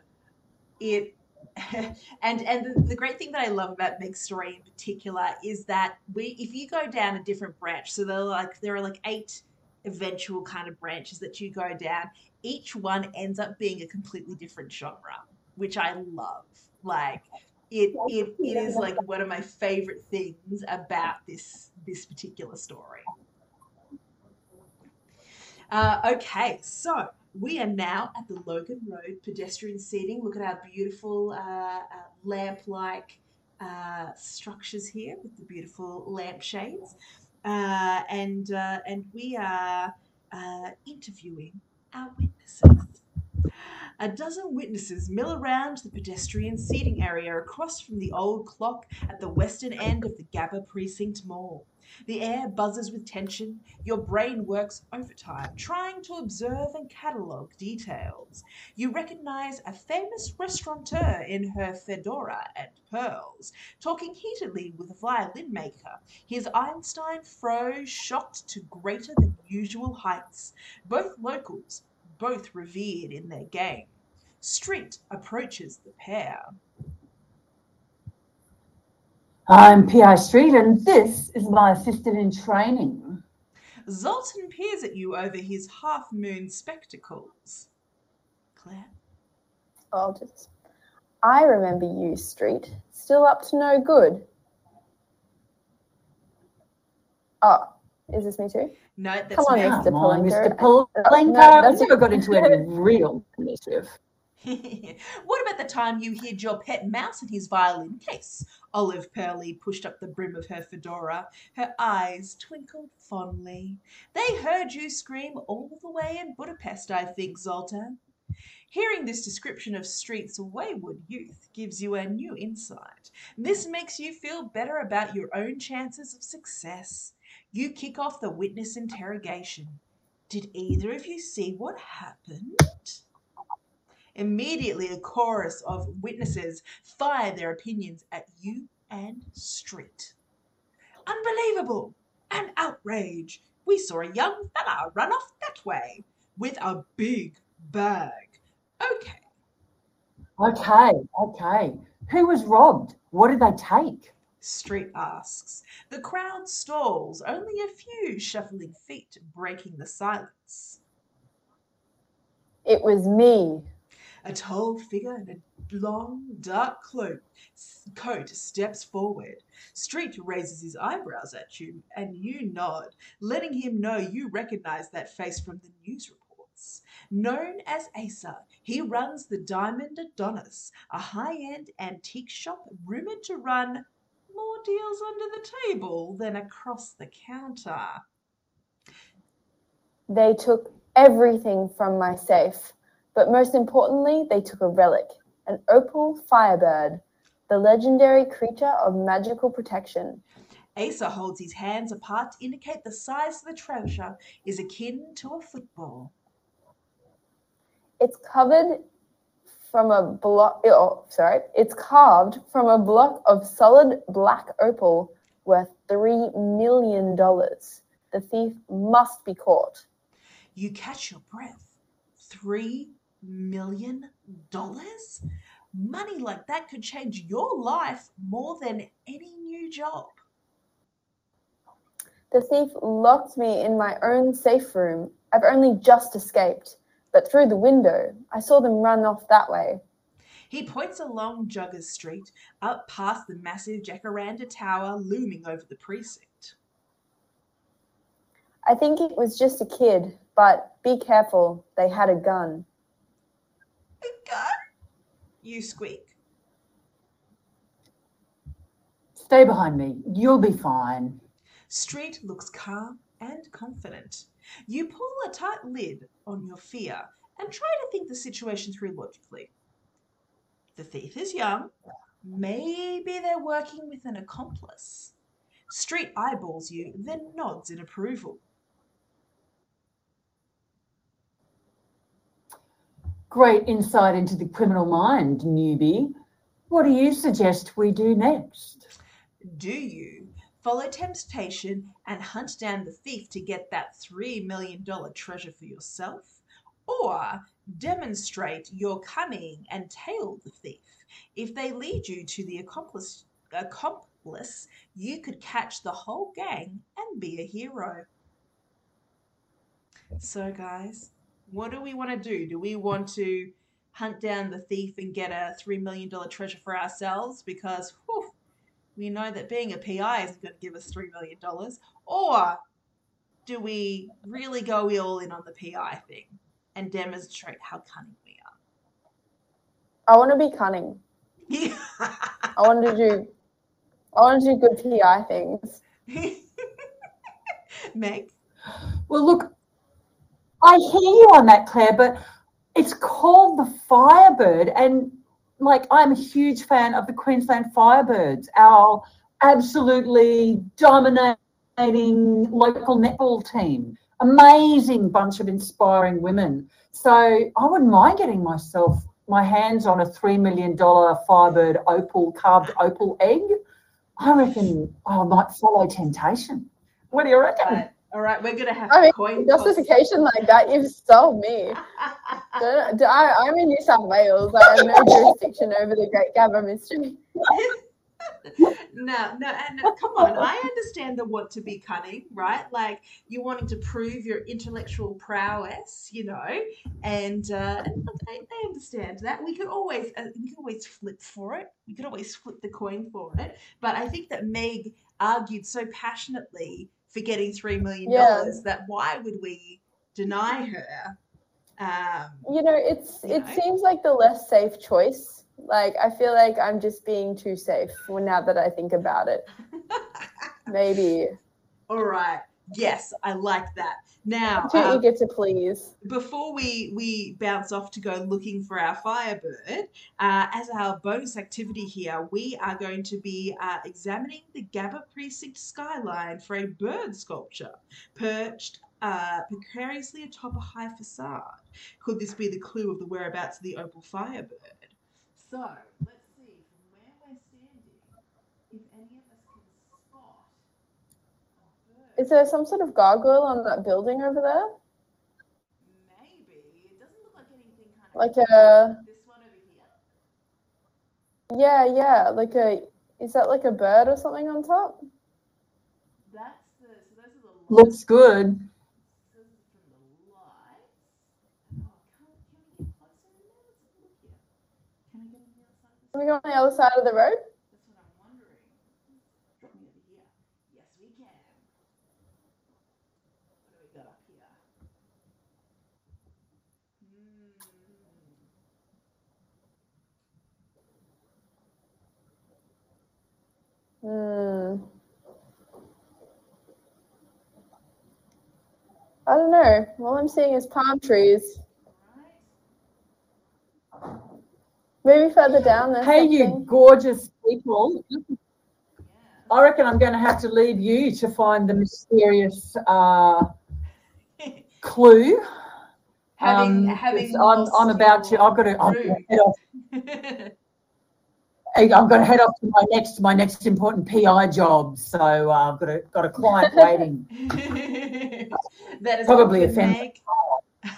it and and the, the great thing that I love about Meg's story in particular is that we, if you go down a different branch, so there are like there are like eight eventual kind of branches that you go down. Each one ends up being a completely different genre, which I love. Like it, it, it is like one of my favorite things about this this particular story. Uh, okay, so we are now at the Logan Road pedestrian seating. Look at our beautiful uh, uh, lamp-like uh, structures here with the beautiful lampshades, uh, and uh, and we are uh, interviewing our witnesses. A dozen witnesses mill around the pedestrian seating area across from the old clock at the western end of the Gabba Precinct Mall. The air buzzes with tension. Your brain works overtime, trying to observe and catalogue details. You recognize a famous restaurateur in her fedora and pearls, talking heatedly with a violin maker, his Einstein fro shocked to greater than usual heights. Both locals, both revered in their game. Street approaches the pair. I'm P.I. Street, and this is my assistant in training. Zoltan peers at you over his half moon spectacles. Clare? I'll just. I remember you, Street. Still up to no good. Oh, is this me too? No, that's Come on, Meg. Mr. Come Mr. Palenka. Palenka. no, I that's- never got into any real mischief. what about the time you hid your pet mouse in his violin case? Olive Pearly pushed up the brim of her fedora. Her eyes twinkled fondly. They heard you scream all the way in Budapest, I think, Zoltan. Hearing this description of Street's wayward youth gives you a new insight. This makes you feel better about your own chances of success. You kick off the witness interrogation. Did either of you see what happened? Immediately, a chorus of witnesses fire their opinions at you and Street. Unbelievable! An outrage! We saw a young fella run off that way with a big bag. Okay, Okay, okay. Who was robbed? What did they take? Street asks. The crowd stalls, only a few shuffling feet breaking the silence. It was me. A tall figure in a long, dark cloak, coat steps forward. Street raises his eyebrows at you, and you nod, letting him know you recognize that face from the news reports. Known as Asa, he runs the Diamond Adonis, a high end antique shop rumored to run more deals under the table than across the counter. They took everything from my safe, but most importantly, they took a relic an opal firebird, the legendary creature of magical protection. Asa holds his hands apart to indicate the size of the treasure is akin to a football. It's covered from a block, oh, sorry, it's carved from a block of solid black opal worth $3 million. The thief must be caught. You catch your breath. Three million dollars? Money like that could change your life more than any new job. The thief locked me in my own safe room. I've only just escaped, but through the window, I saw them run off that way. He points along Juggers Street, up past the massive Jacaranda Tower looming over the precinct. I think it was just a kid, but be careful, they had a gun. A gun? You squeak. Stay behind me. You'll be fine. Street looks calm and confident. You pull a tight lid on your fear and try to think the situation through logically. The thief is young. Maybe they're working with an accomplice. Street eyeballs you, then nods in approval. Great insight into the criminal mind, newbie. What do you suggest we do next? Do you follow temptation and hunt down the thief to get that $3 million treasure for yourself? Or demonstrate your cunning and tail the thief? If they lead you to the accomplice, accomplice, you could catch the whole gang and be a hero. So, guys, what do we want to do? Do we want to hunt down the thief and get a $3 million treasure for ourselves? Because, whew, we know that being a PI isn't going to give us $3 million. Or do we really go all in on the PI thing and demonstrate how cunning we are? I want to be cunning. are? I want to do I want to do good PI things. Meg, Well, look, I hear you on that, Clare, but it's called the Firebird. And like, I'm a huge fan of the Queensland Firebirds, our absolutely dominating local netball team. Amazing bunch of inspiring women. So I wouldn't mind getting myself my hands on a $3 million Firebird opal, carved opal egg. I reckon I might follow temptation. What do you reckon? All right, we're gonna have I mean, coin toss. Justification like that, you've sold me. Don't, do I, I'm in New South Wales. I have no jurisdiction over the Great Gabba mystery. no, no, and no, come on. I understand the want to be cunning, right? Like you wanting to prove your intellectual prowess, you know, and, uh, and look, they, they understand that. We could always, uh, we could always flip for it. We could always flip the coin for it. But I think that Meg argued so passionately for getting $3 million. Yeah. That why would we deny her? Um, You know, it's You it know? seems like the less safe choice. Like I feel like I'm just being too safe now that I think about it. Maybe all right. Yes, I like that. Now, too um, eager to please. before we we bounce off to go looking for our firebird, uh, as our bonus activity here, we are going to be uh, examining the Gabba precinct skyline for a bird sculpture perched uh, precariously atop a high facade. Could this be the clue of the whereabouts of the opal firebird? So let's see from where we're standing if any of us can spot. a bird. Is there some sort of gargoyle on that building over there? Maybe it doesn't look like anything kind of Like a this one over here. yeah, yeah, like a is that like a bird or something on top? That's the so those are the lights. Looks good. This is from the lights. Oh, can, can we get closer in there? Let's have a look here. Can I get on the other side of this? Can we go on the other side of the road? That's what I'm wondering. Drop me over here. Yes, we can. What do we got up here? Hmm. Hmm. I don't know. All I'm seeing is palm trees. Maybe further down there's Hey, you gorgeous people. I reckon I'm going to have to leave you to find the mysterious uh, clue. having Um, having 'cause I'm, I'm about to. I've got to. I'm going to head off. Hey, I'm going to head off to my next my next important PI job. So uh, I've got a got a client waiting. that is Probably good, offensive.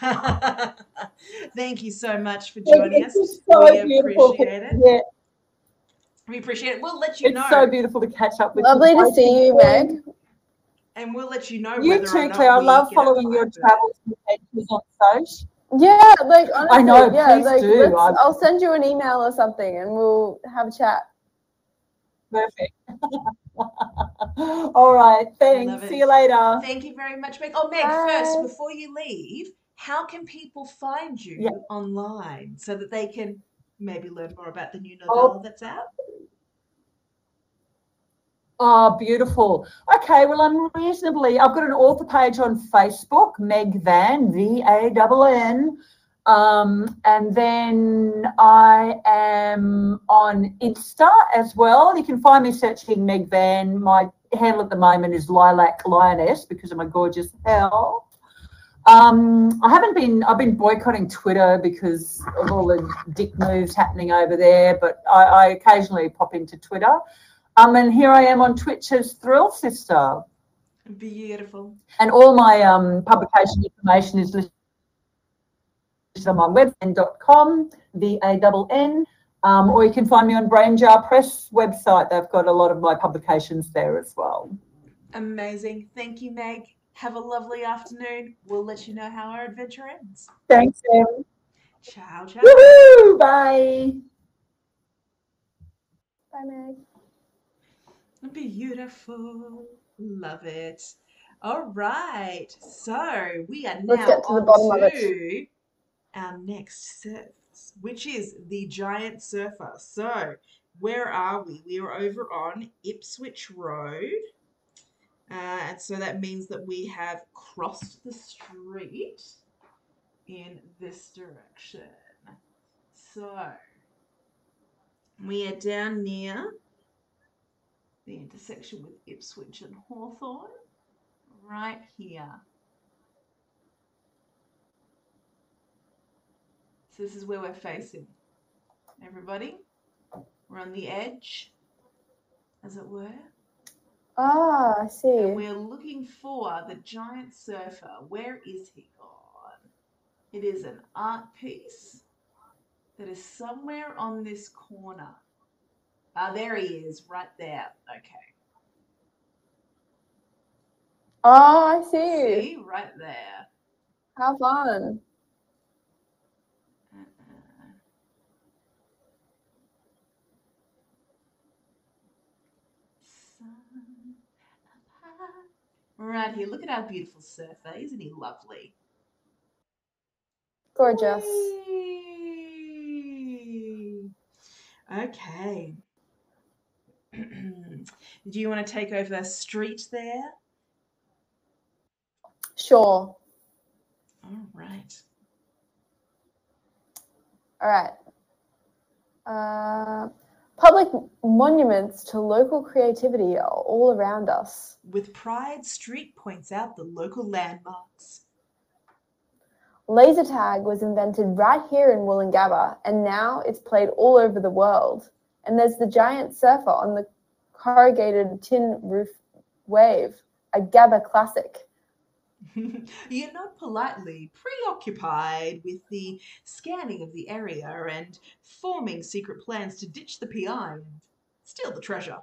Thank you so much for joining us. It's so We beautiful. appreciate it. Yeah, We appreciate it. We'll let you it's know, It's so beautiful to catch up with. You. Lovely you. to see you, Meg. and we'll let you know. You too, Clare. I love following your travels and adventures on social. Yeah, like honestly, know, yeah, please like do. I'm- I'll send you an email or something, and we'll have a chat. Perfect. All right. Thanks. See you later. Thank you very much, Meg. Oh, Meg, first, before you leave, how can people find you Yeah. online so that they can maybe learn more about the new Oh. that's out? Oh, beautiful. Okay, well, I'm reasonably. I've got an author page on Facebook, Meg Vann, V A N. Um, and then I am on Insta as well. You can find me searching Meg Vann. My handle at the moment is Lilac Lioness because of my gorgeous hair. Um, I haven't been. I've been boycotting Twitter because of all the dick moves happening over there. But I, I occasionally pop into Twitter. Um, and here I am on Twitch as Thrill Sister. Beautiful. And all my um, publication information is listed on my megvann.com, V A N N. Um, or you can find me on Brain Jar Press website. They've got a lot of my publications there as well. Amazing. Thank you, Meg. Have a lovely afternoon. We'll let you know how our adventure ends. Thanks, Em. Ciao, ciao. Woohoo! Bye. Bye, Meg. Beautiful. Love it. All right. So we are now Let's get to the bottom of it. our next surface, which is the giant surfer. So where are we? We are over on Ipswich Road. Uh, and so that means that we have crossed the street in this direction. So we are down near the intersection with Ipswich and Hawthorne, right here. So this is where we're facing. Everybody, we're on the edge, as it were. Ah, I see. And we're looking for the giant surfer. Where is he gone? It is an art piece that is somewhere on this corner. Ah, there he is, right there. Okay. Oh, I see. See, right there. How fun. Sun up high Right here. Look at our beautiful surfer. Isn't he lovely? Gorgeous. Whee! Okay. Do you want to take over the street there? Sure. All right. All right. Uh, public monuments to local creativity are all around us. With pride, Street points out the local landmarks. Laser tag was invented right here in Woolloongabba, and now it's played all over the world. And there's the giant surfer on the corrugated tin roof wave, a Gabba classic. You're not politely preoccupied with the scanning of the area and forming secret plans to ditch the PI and steal the treasure.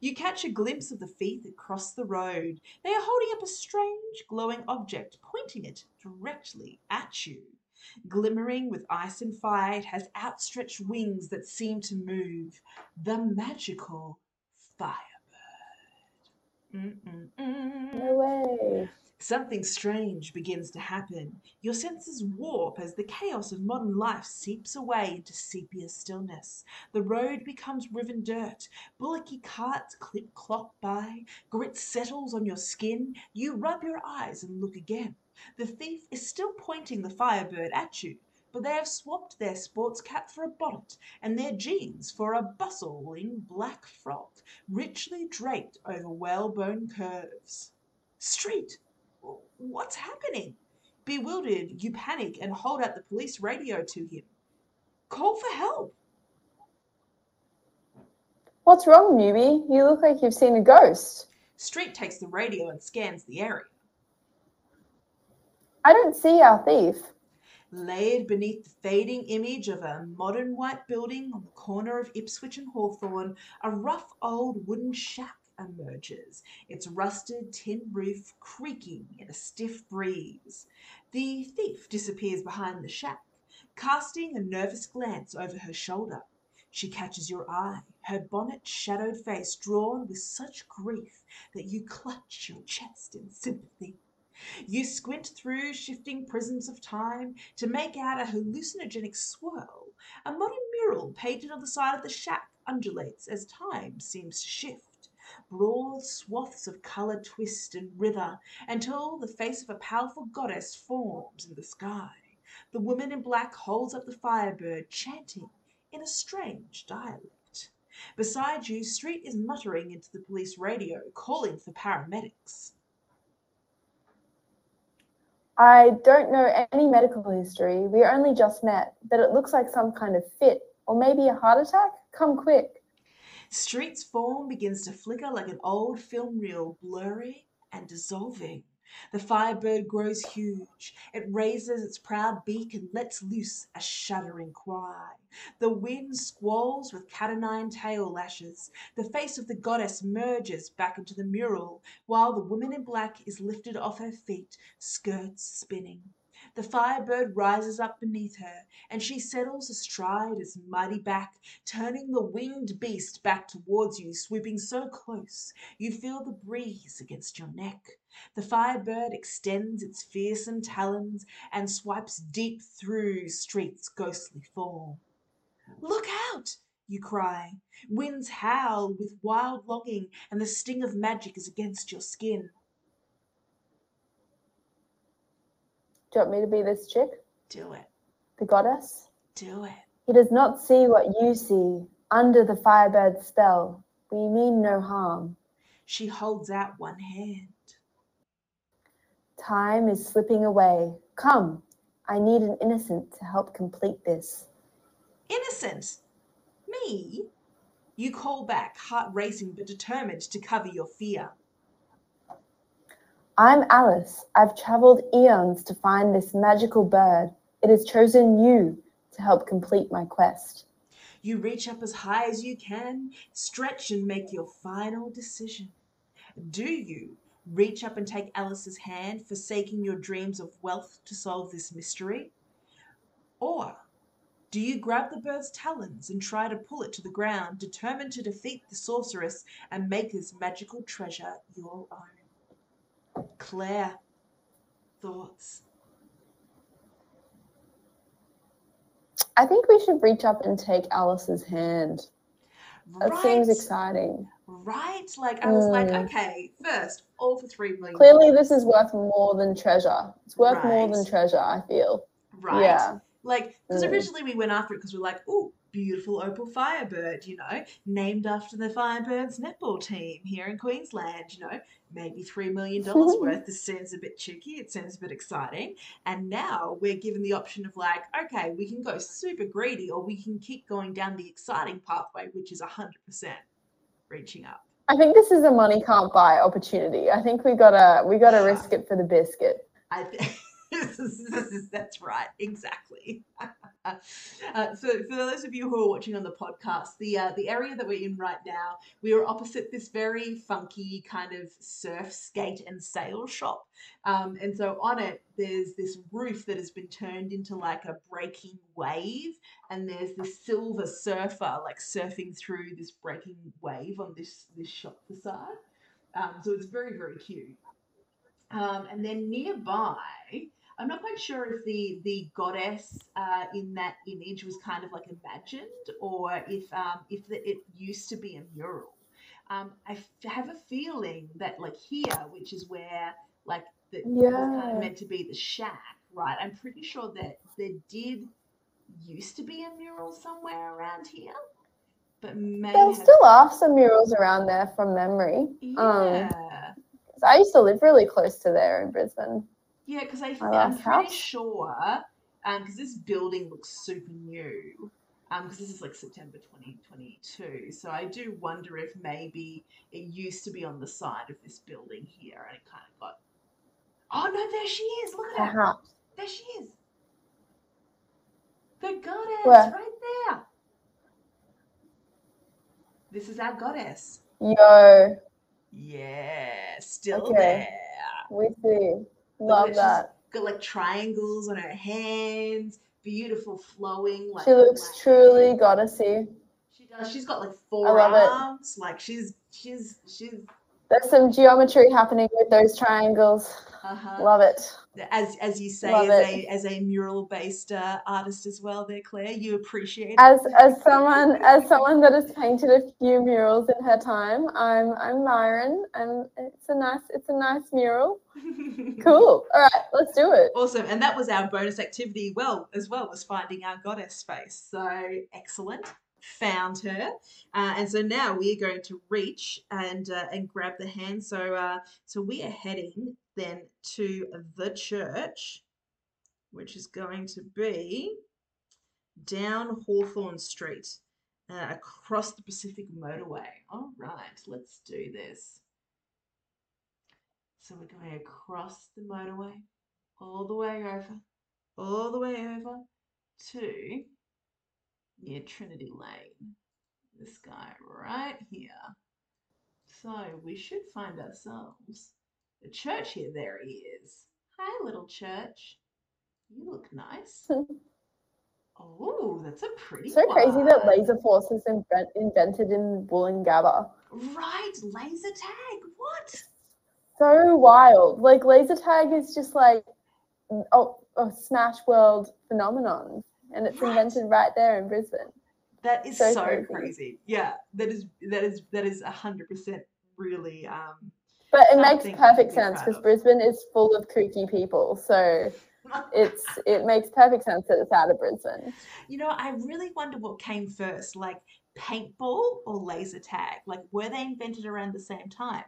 You catch a glimpse of the thief across the road. They are holding up a strange glowing object, pointing it directly at you. Glimmering with ice and fire, it has outstretched wings that seem to move. The magical Firebird. Mm-mm-mm. No way. Something strange begins to happen. Your senses warp as the chaos of modern life seeps away into sepia stillness. The road becomes riven dirt. Bullocky carts clip clop by. Grit settles on your skin. You rub your eyes and look again. The thief is still pointing the Firebird at you, but they have swapped their sports cap for a bonnet and their jeans for a bustling black frock, richly draped over whalebone curves. Street! What's happening? Bewildered, you panic and hold out the police radio to him. Call for help. What's wrong, newbie? You look like you've seen a ghost. Street takes the radio and scans the area. I don't see our thief. Layered beneath the fading image of a modern white building on the corner of Ipswich and Hawthorne, a rough old wooden shack emerges, its rusted tin roof creaking in a stiff breeze. The thief disappears behind the shack, casting a nervous glance over her shoulder. She catches your eye, her bonnet shadowed face drawn with such grief that you clutch your chest in sympathy. You squint through shifting prisms of time to make out a hallucinogenic swirl. A modern mural painted on the side of the shack undulates as time seems to shift. Broad swaths of color twist and writher until the face of a powerful goddess forms in the sky. The woman in black holds up the Firebird, chanting in a strange dialect. Beside you, Street is muttering into the police radio, calling for paramedics. I don't know any medical history. We only just met, but it looks like some kind of fit or maybe a heart attack. Come quick. Street's form begins to flicker like an old film reel, blurring and dissolving. The Firebird grows huge. It raises its proud beak and lets loose a shuddering cry. The wind squalls with cat o' nine tail lashes. The face of the goddess merges back into the mural, while the woman in black is lifted off her feet, skirts spinning. The Firebird rises up beneath her, and she settles astride its mighty back, turning the winged beast back towards you, swooping so close you feel the breeze against your neck. The Firebird extends its fearsome talons and swipes deep through Street's ghostly form. Look out! you cry. Winds howl with wild longing, and the sting of magic is against your skin. Do you want me to be this chick? Do it. The goddess? Do it. He does not see what you see. Under the Firebird's spell, we mean no harm. She holds out one hand. Time is slipping away. Come, I need an innocent to help complete this. Innocent? Me? You call back, heart racing but determined to cover your fear. I'm Alice. I've traveled eons to find this magical bird. It has chosen you to help complete my quest. You reach up as high as you can, stretch and make your final decision. Do you reach up and take Alice's hand, forsaking your dreams of wealth to solve this mystery? Or do you grab the bird's talons and try to pull it to the ground, determined to defeat the sorceress and make this magical treasure your own? Clare, thoughts? I think we should reach up and take Alice's hand. That seems exciting. Right? Like I was like, Mm. okay, first, all for three million. Clearly, this is worth more than treasure. It's worth more than treasure, I feel. Right. Yeah. Like, because Mm. originally we went after it because we're like, oh, beautiful opal firebird, you know, named after the Firebirds netball team here in Queensland, you know, maybe $3 million worth. This seems a bit cheeky. It seems a bit exciting. And now we're given the option of like, okay, we can go super greedy or we can keep going down the exciting pathway, which is 100% reaching up. I think this is a money can't buy opportunity. I think we gotta we gotta risk it for the biscuit. I think that's right, exactly. uh, so, for those of you who are watching on the podcast, the uh, the area that we're in right now, we are opposite this very funky kind of surf, skate, and sail shop. Um, and so on it, there's this roof that has been turned into like a breaking wave, and there's this silver surfer like surfing through this breaking wave on this this shop facade. Um, so it's very very cute. Um, and then nearby, I'm not quite sure if the the goddess uh, in that image was kind of like imagined, or if um, if the, it used to be a mural. Um, I f- have a feeling that like here, which is where like the was kind of meant to be the shack, right? I'm pretty sure that there did used to be a mural somewhere around here, but may There have, still are some murals around there from memory. Um, I used to live really close to there in Brisbane. Yeah, because I'm last pretty sure, um, because this building looks super new, um, because this is like September 2022. So I do wonder if maybe it used to be on the side of this building here and it kind of got. Oh no, there she is! Look at her! There she is! The goddess Where? right there! This is our goddess. Yo, Yeah, still Okay. there. we see. Love that. Got like triangles on her hands, beautiful flowing. Like She looks black truly hair. goddessy. She does. She's got like love four it. arms. Like she's she's she's There's some geometry happening with those triangles. Uh-huh. Love it. as as you say Love as it. a as a mural based uh, artist as well. There, Clare, you appreciate As as someone as someone that has painted a few murals in her time, I'm I'm Myron, and it's a nice it's a nice mural. Cool. All right, let's do it. Awesome, and that was our bonus activity. Well, as well was finding our goddess face. So excellent, found her, uh, and so now we are going to reach and uh, and grab the hand. So uh, so we are heading then to the church, which is going to be down Hawthorne Street, uh, across the Pacific Motorway. All right, let's do this. So we're going across the motorway all the way over, all the way over to near Trinity Lane. This guy right here. So we should find ourselves a church here. There he is. Hi, little church. You look nice. oh, that's a pretty So crazy that laser force is invent, invented in Woolloongabba. Right, laser tag. What? So wild. Like laser tag is just like oh, a Smash World phenomenon, and it's invented right there in Brisbane. That is so, So crazy. crazy. Yeah, that is that is that is a hundred percent really um But it makes perfect sense because. Brisbane is full of kooky people. So it's it makes perfect sense that it's out of Brisbane. you know, I really wonder what came first, like paintball or laser tag. Like were they invented around the same time?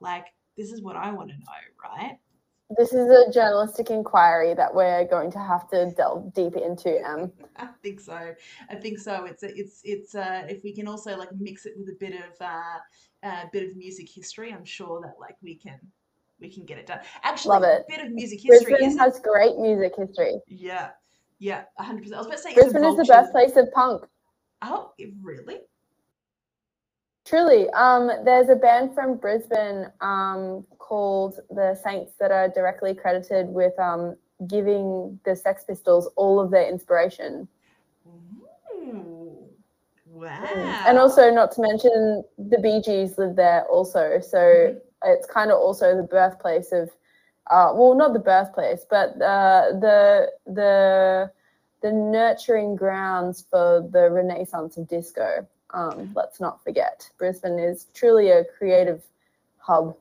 Like this is what I want to know, right? This is a journalistic inquiry that we're going to have to delve deep into. Um, I think so. I think so. It's a, it's it's uh if we can also like mix it with a bit of uh a bit of music history, I'm sure that like we can we can get it done. Actually, Love it. a bit of music history Brisbane has great music history. Yeah, yeah, hundred percent. I was about to say, Brisbane is the vulture- birthplace of punk. Oh, really? Truly, um, there's a band from Brisbane um, called the Saints that are directly credited with um, giving the Sex Pistols all of their inspiration. Ooh, wow. And also, not to mention, the Bee Gees live there also. So it's kind of also the birthplace of, uh, well, not the birthplace, but uh, the the the nurturing grounds for the renaissance of disco. Um, let's not forget, Brisbane is truly a creative hub.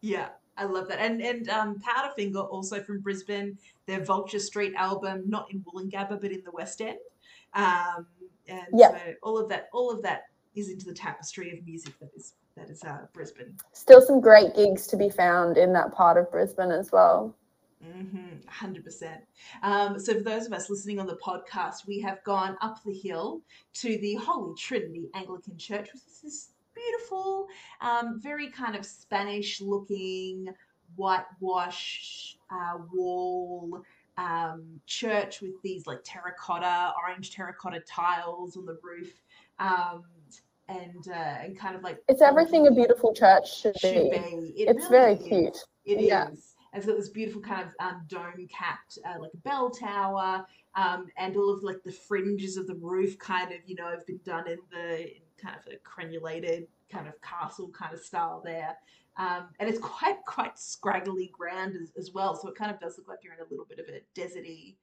Yeah, I love that. And and um, Powderfinger also from Brisbane. Their Vulture Street album, not in Woolloongabba but in the West End. Um, and Yeah. so all of that, all of that is into the tapestry of music that is that is uh, Brisbane. Still some great gigs to be found in that part of Brisbane as well. Mm-hmm, 100%. Um, so, for those of us listening on the podcast, we have gone up the hill to the Holy Trinity Anglican Church, which is this beautiful, um, very kind of Spanish looking, whitewash uh, wall um, church with these like terracotta, orange terracotta tiles on the roof. Um, and, uh, and kind of like It's everything a beautiful church should, should be. be. It It's really very is. cute. It is. And so this beautiful kind of um, dome-capped, uh, like a bell tower, um, and all of like the fringes of the roof, kind of, you know, have been done in the in kind of a crenulated kind of castle kind of style there. Um, and it's quite quite scraggly ground as, as well, so it kind of does look like you're in a little bit of a deserty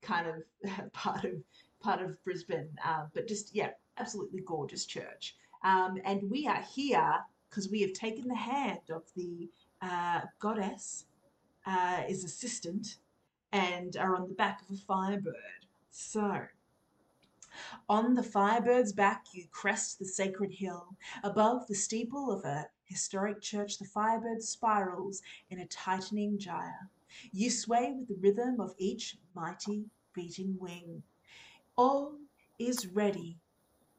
kind of part of part of Brisbane. Uh, but just yeah, absolutely gorgeous church. Um, and we are here because we have taken the hand of the uh, goddess, uh, is assistant, and are on the back of a firebird. So, on the firebird's back, you crest the sacred hill. Above the steeple of a historic church, the firebird spirals in a tightening gyre. You sway with the rhythm of each mighty beating wing. All is ready.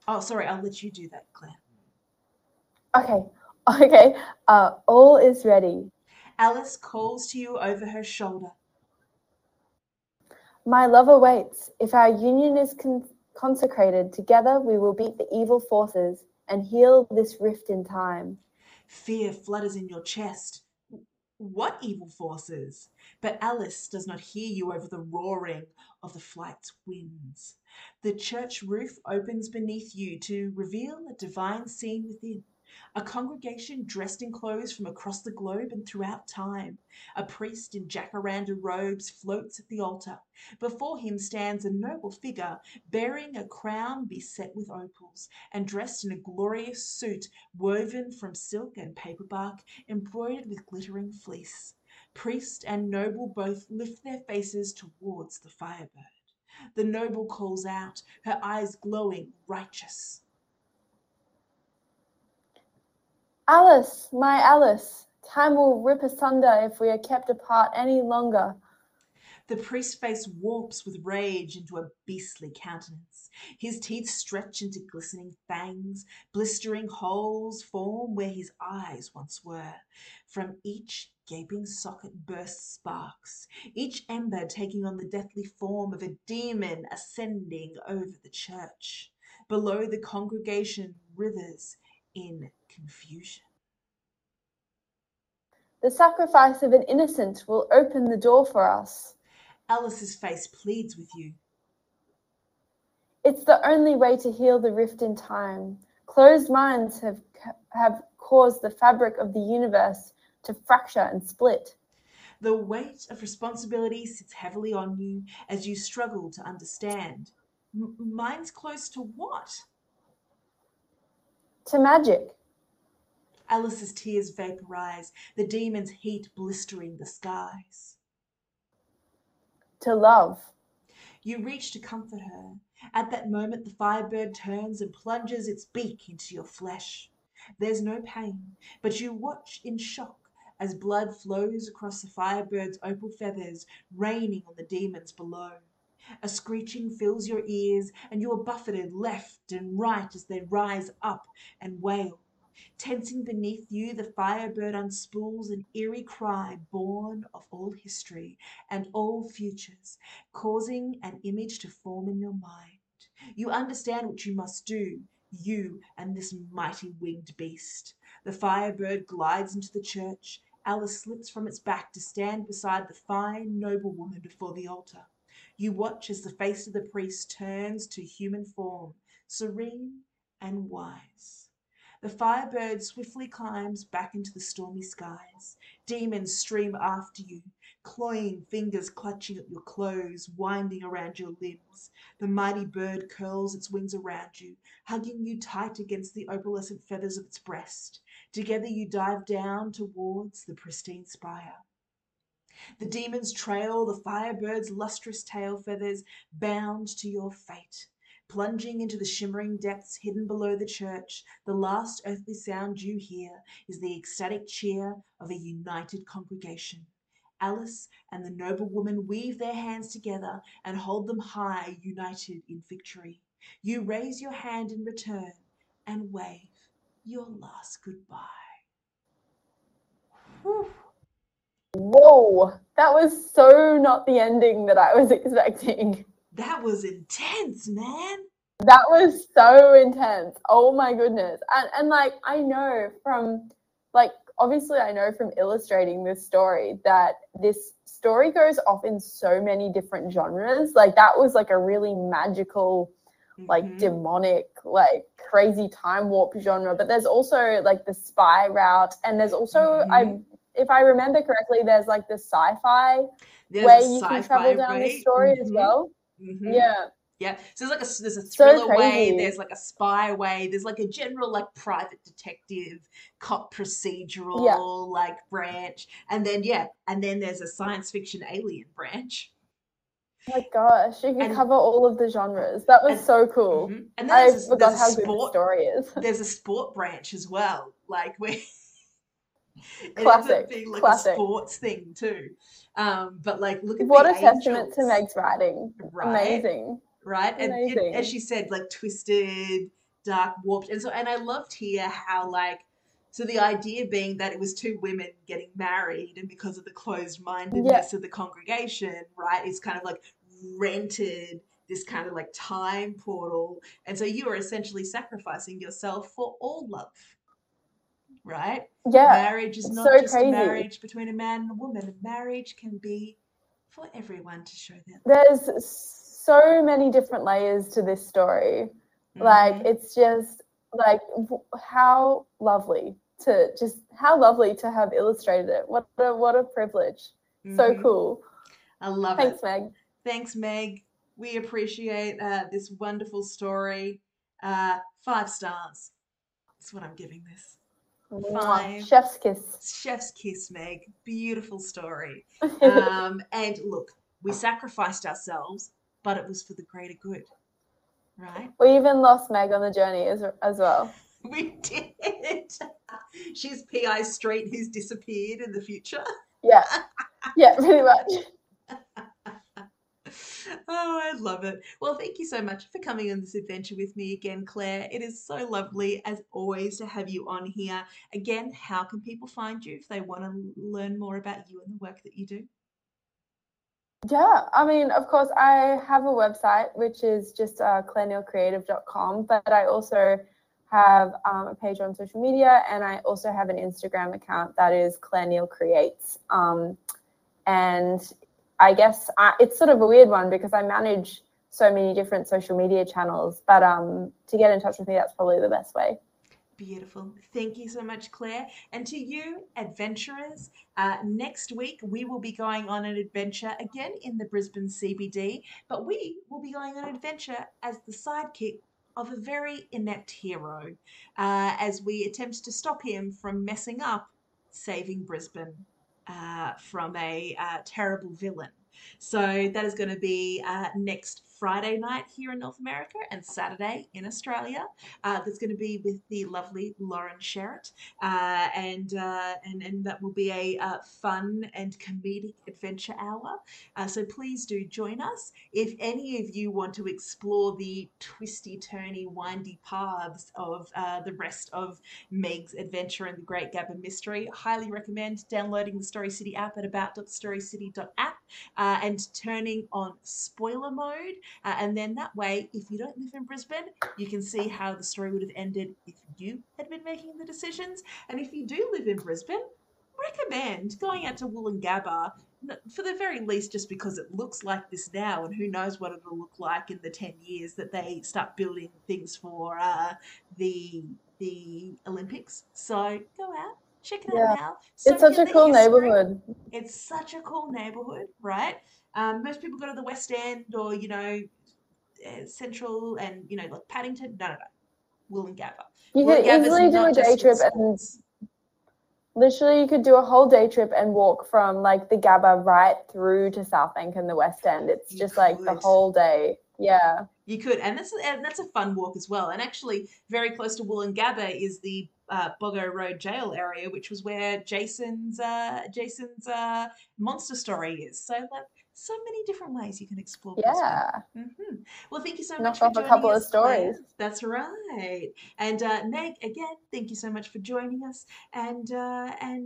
Oh, sorry, I'll let you do that, Clare. Okay, okay. Uh, all is ready. Alice calls to you over her shoulder. My love awaits. If our union is con- consecrated, together we will beat the evil forces and heal this rift in time. Fear flutters in your chest. What evil forces? But Alice does not hear you over the roaring of the flight's winds. The church roof opens beneath you to reveal a divine scene within. A congregation dressed in clothes from across the globe and throughout time. A priest in jacaranda robes floats at the altar. Before him stands a noble figure bearing a crown beset with opals and dressed in a glorious suit woven from silk and paper bark, embroidered with glittering fleece. Priest and noble both lift their faces towards the firebird. The noble calls out, her eyes glowing righteous. Alice, my Alice, time will rip asunder if we are kept apart any longer. The priest's face warps with rage into a beastly countenance. His teeth stretch into glistening fangs. Blistering holes form where his eyes once were. From each gaping socket burst sparks, each ember taking on the deathly form of a demon ascending over the church. Below the congregation writhers in confusion. The sacrifice of an innocent will open the door for us. Alice's face pleads with you. It's the only way to heal the rift in time. Closed minds have, have caused the fabric of the universe to fracture and split. The weight of responsibility sits heavily on you as you struggle to understand. M- mine's close to what? To magic. Alice's tears vaporize, the demon's heat blistering the skies. To love. You reach to comfort her. At that moment, the firebird turns and plunges its beak into your flesh. There's no pain, but you watch in shock as blood flows across the firebird's opal feathers, raining on the demons below. A screeching fills your ears, and you are buffeted left and right as they rise up and wail. Tensing beneath you, the firebird unspools an eerie cry born of all history and all futures, causing an image to form in your mind. You understand what you must do, you and this mighty winged beast. The firebird glides into the church. Alice slips from its back to stand beside the fine, noble woman before the altar. You watch as the face of the priest turns to human form, serene and wise. The firebird swiftly climbs back into the stormy skies. Demons stream after you, cloying fingers clutching at your clothes, winding around your limbs. The mighty bird curls its wings around you, hugging you tight against the opalescent feathers of its breast. Together you dive down towards the pristine spire. The demons trail the firebird's lustrous tail feathers, bound to your fate. Plunging into the shimmering depths hidden below the church, the last earthly sound you hear is the ecstatic cheer of a united congregation. Alice and the noble woman weave their hands together and hold them high, united in victory. You raise your hand in return and wave your last goodbye. Whew. Whoa, that was so not the ending that I was expecting. That was intense, man. That was so intense. Oh my goodness. And and like I know from like obviously I know from illustrating this story that this story goes off in so many different genres. Like that was like a really magical like Mhm. demonic like crazy time warp genre but there's also like the spy route and there's also I if I remember correctly there's like the sci-fi There's way you can sci-fi travel down way. this story as Mhm, well. Mhm. Yeah. Yeah. So there's like a there's a So thriller way, there's like a spy way, there's like a general like private detective, cop procedural like branch, and then yeah, and then there's a science fiction alien branch. Oh my gosh, you can And- cover all of the genres. That was and- so cool. Mhm. And then I there's forgot how a good the sport story is. there's a sport branch as well, like where ends Classic, being like classic. a sports thing too. Um, but like look at What a testament to Meg's writing. right? Amazing. right? And Amazing. as she said, like twisted, dark, warped, and so and I loved here how like so the idea being that it was two women getting married, and because of the closed mindedness of the congregation, right, it's kind of like rented this kind of like time portal, and so you are essentially sacrificing yourself for all love. Right? Yeah. Marriage is not so just crazy. a marriage between a man and a woman. Marriage can be for everyone to show them. There's so many different layers to this story. Like Mhm. it's just like how lovely to just how lovely to have illustrated it. What a what a privilege. So Mhm. cool. I love Thanks, it. Thanks, Meg. Thanks, Meg. We appreciate uh, this wonderful story. Uh, five stars. That's what I'm giving this. Five. Chef's kiss. Chef's kiss, Meg. Beautiful story. Um, and look, we sacrificed ourselves, but it was for the greater good, right? we even lost Meg on the journey as, as well. We did. She's P.I. Street who's disappeared in the future. Yeah. Yeah, pretty much. Oh, I love it. Well, thank you so much for coming on this adventure with me again, Clare. It is so lovely, as always, to have you on here. Again, how can people find you if they want to learn more about you and the work that you do? Yeah, I mean, of course, I have a website which is just uh, clarenealcreative.com, but I also have um, a page on social media and I also have an Instagram account that is Clare Neal Creates. Um, and I guess I, it's sort of a weird one because I manage so many different social media channels, but um, to get in touch with me, that's probably the best way. Beautiful. Thank you so much, Clare. And to you, adventurers, uh, next week we will be going on an adventure again in the Brisbane CBD, but we will be going on an adventure as the sidekick of a very inept hero uh, as we attempt to stop him from messing up saving Brisbane uh, from a uh, terrible villain. So that is going to be uh, next Friday night here in North America and Saturday in Australia. Uh, that's going to be with the lovely Lauren Sherritt, uh, and uh, and and that will be a uh, fun and comedic adventure hour. Uh, so please do join us. If any of you want to explore the twisty, turny, windy paths of the rest of Meg's adventure and the Great Gabba Mystery, highly recommend downloading the Story City app at about.storycity.app uh, and turning on spoiler mode. Uh, and then that way, if you don't live in Brisbane, you can see how the story would have ended if you had been making the decisions. And if you do live in Brisbane, recommend going out to Woolloongabba for the very least, just because it looks like this now, and who knows what it'll look like in the ten years that they start building things for uh, the the Olympics. So go out, check it Yeah. out now. it's such a cool history. neighborhood. It's such a cool neighborhood, right? Um, most people go to the West End or you know uh, Central and you know like Paddington. No, no, no. Woolloongabba. You could easily do a day trip and literally you could do a whole day trip and walk from like the Gabba right through to South Southbank and the West End. It's You just like the whole day. Yeah. You could, and that's and that's a fun walk as well. And actually, very close to Woolloongabba is the uh, Boggo Road Jail area, which was where Jason's uh, Jason's uh, monster story is. So like, so many different ways you can explore. Yeah. hmm Well, thank you so much for a couple of us, Clare. stories. That's right. And uh, Meg, again, thank you so much for joining us. And uh, and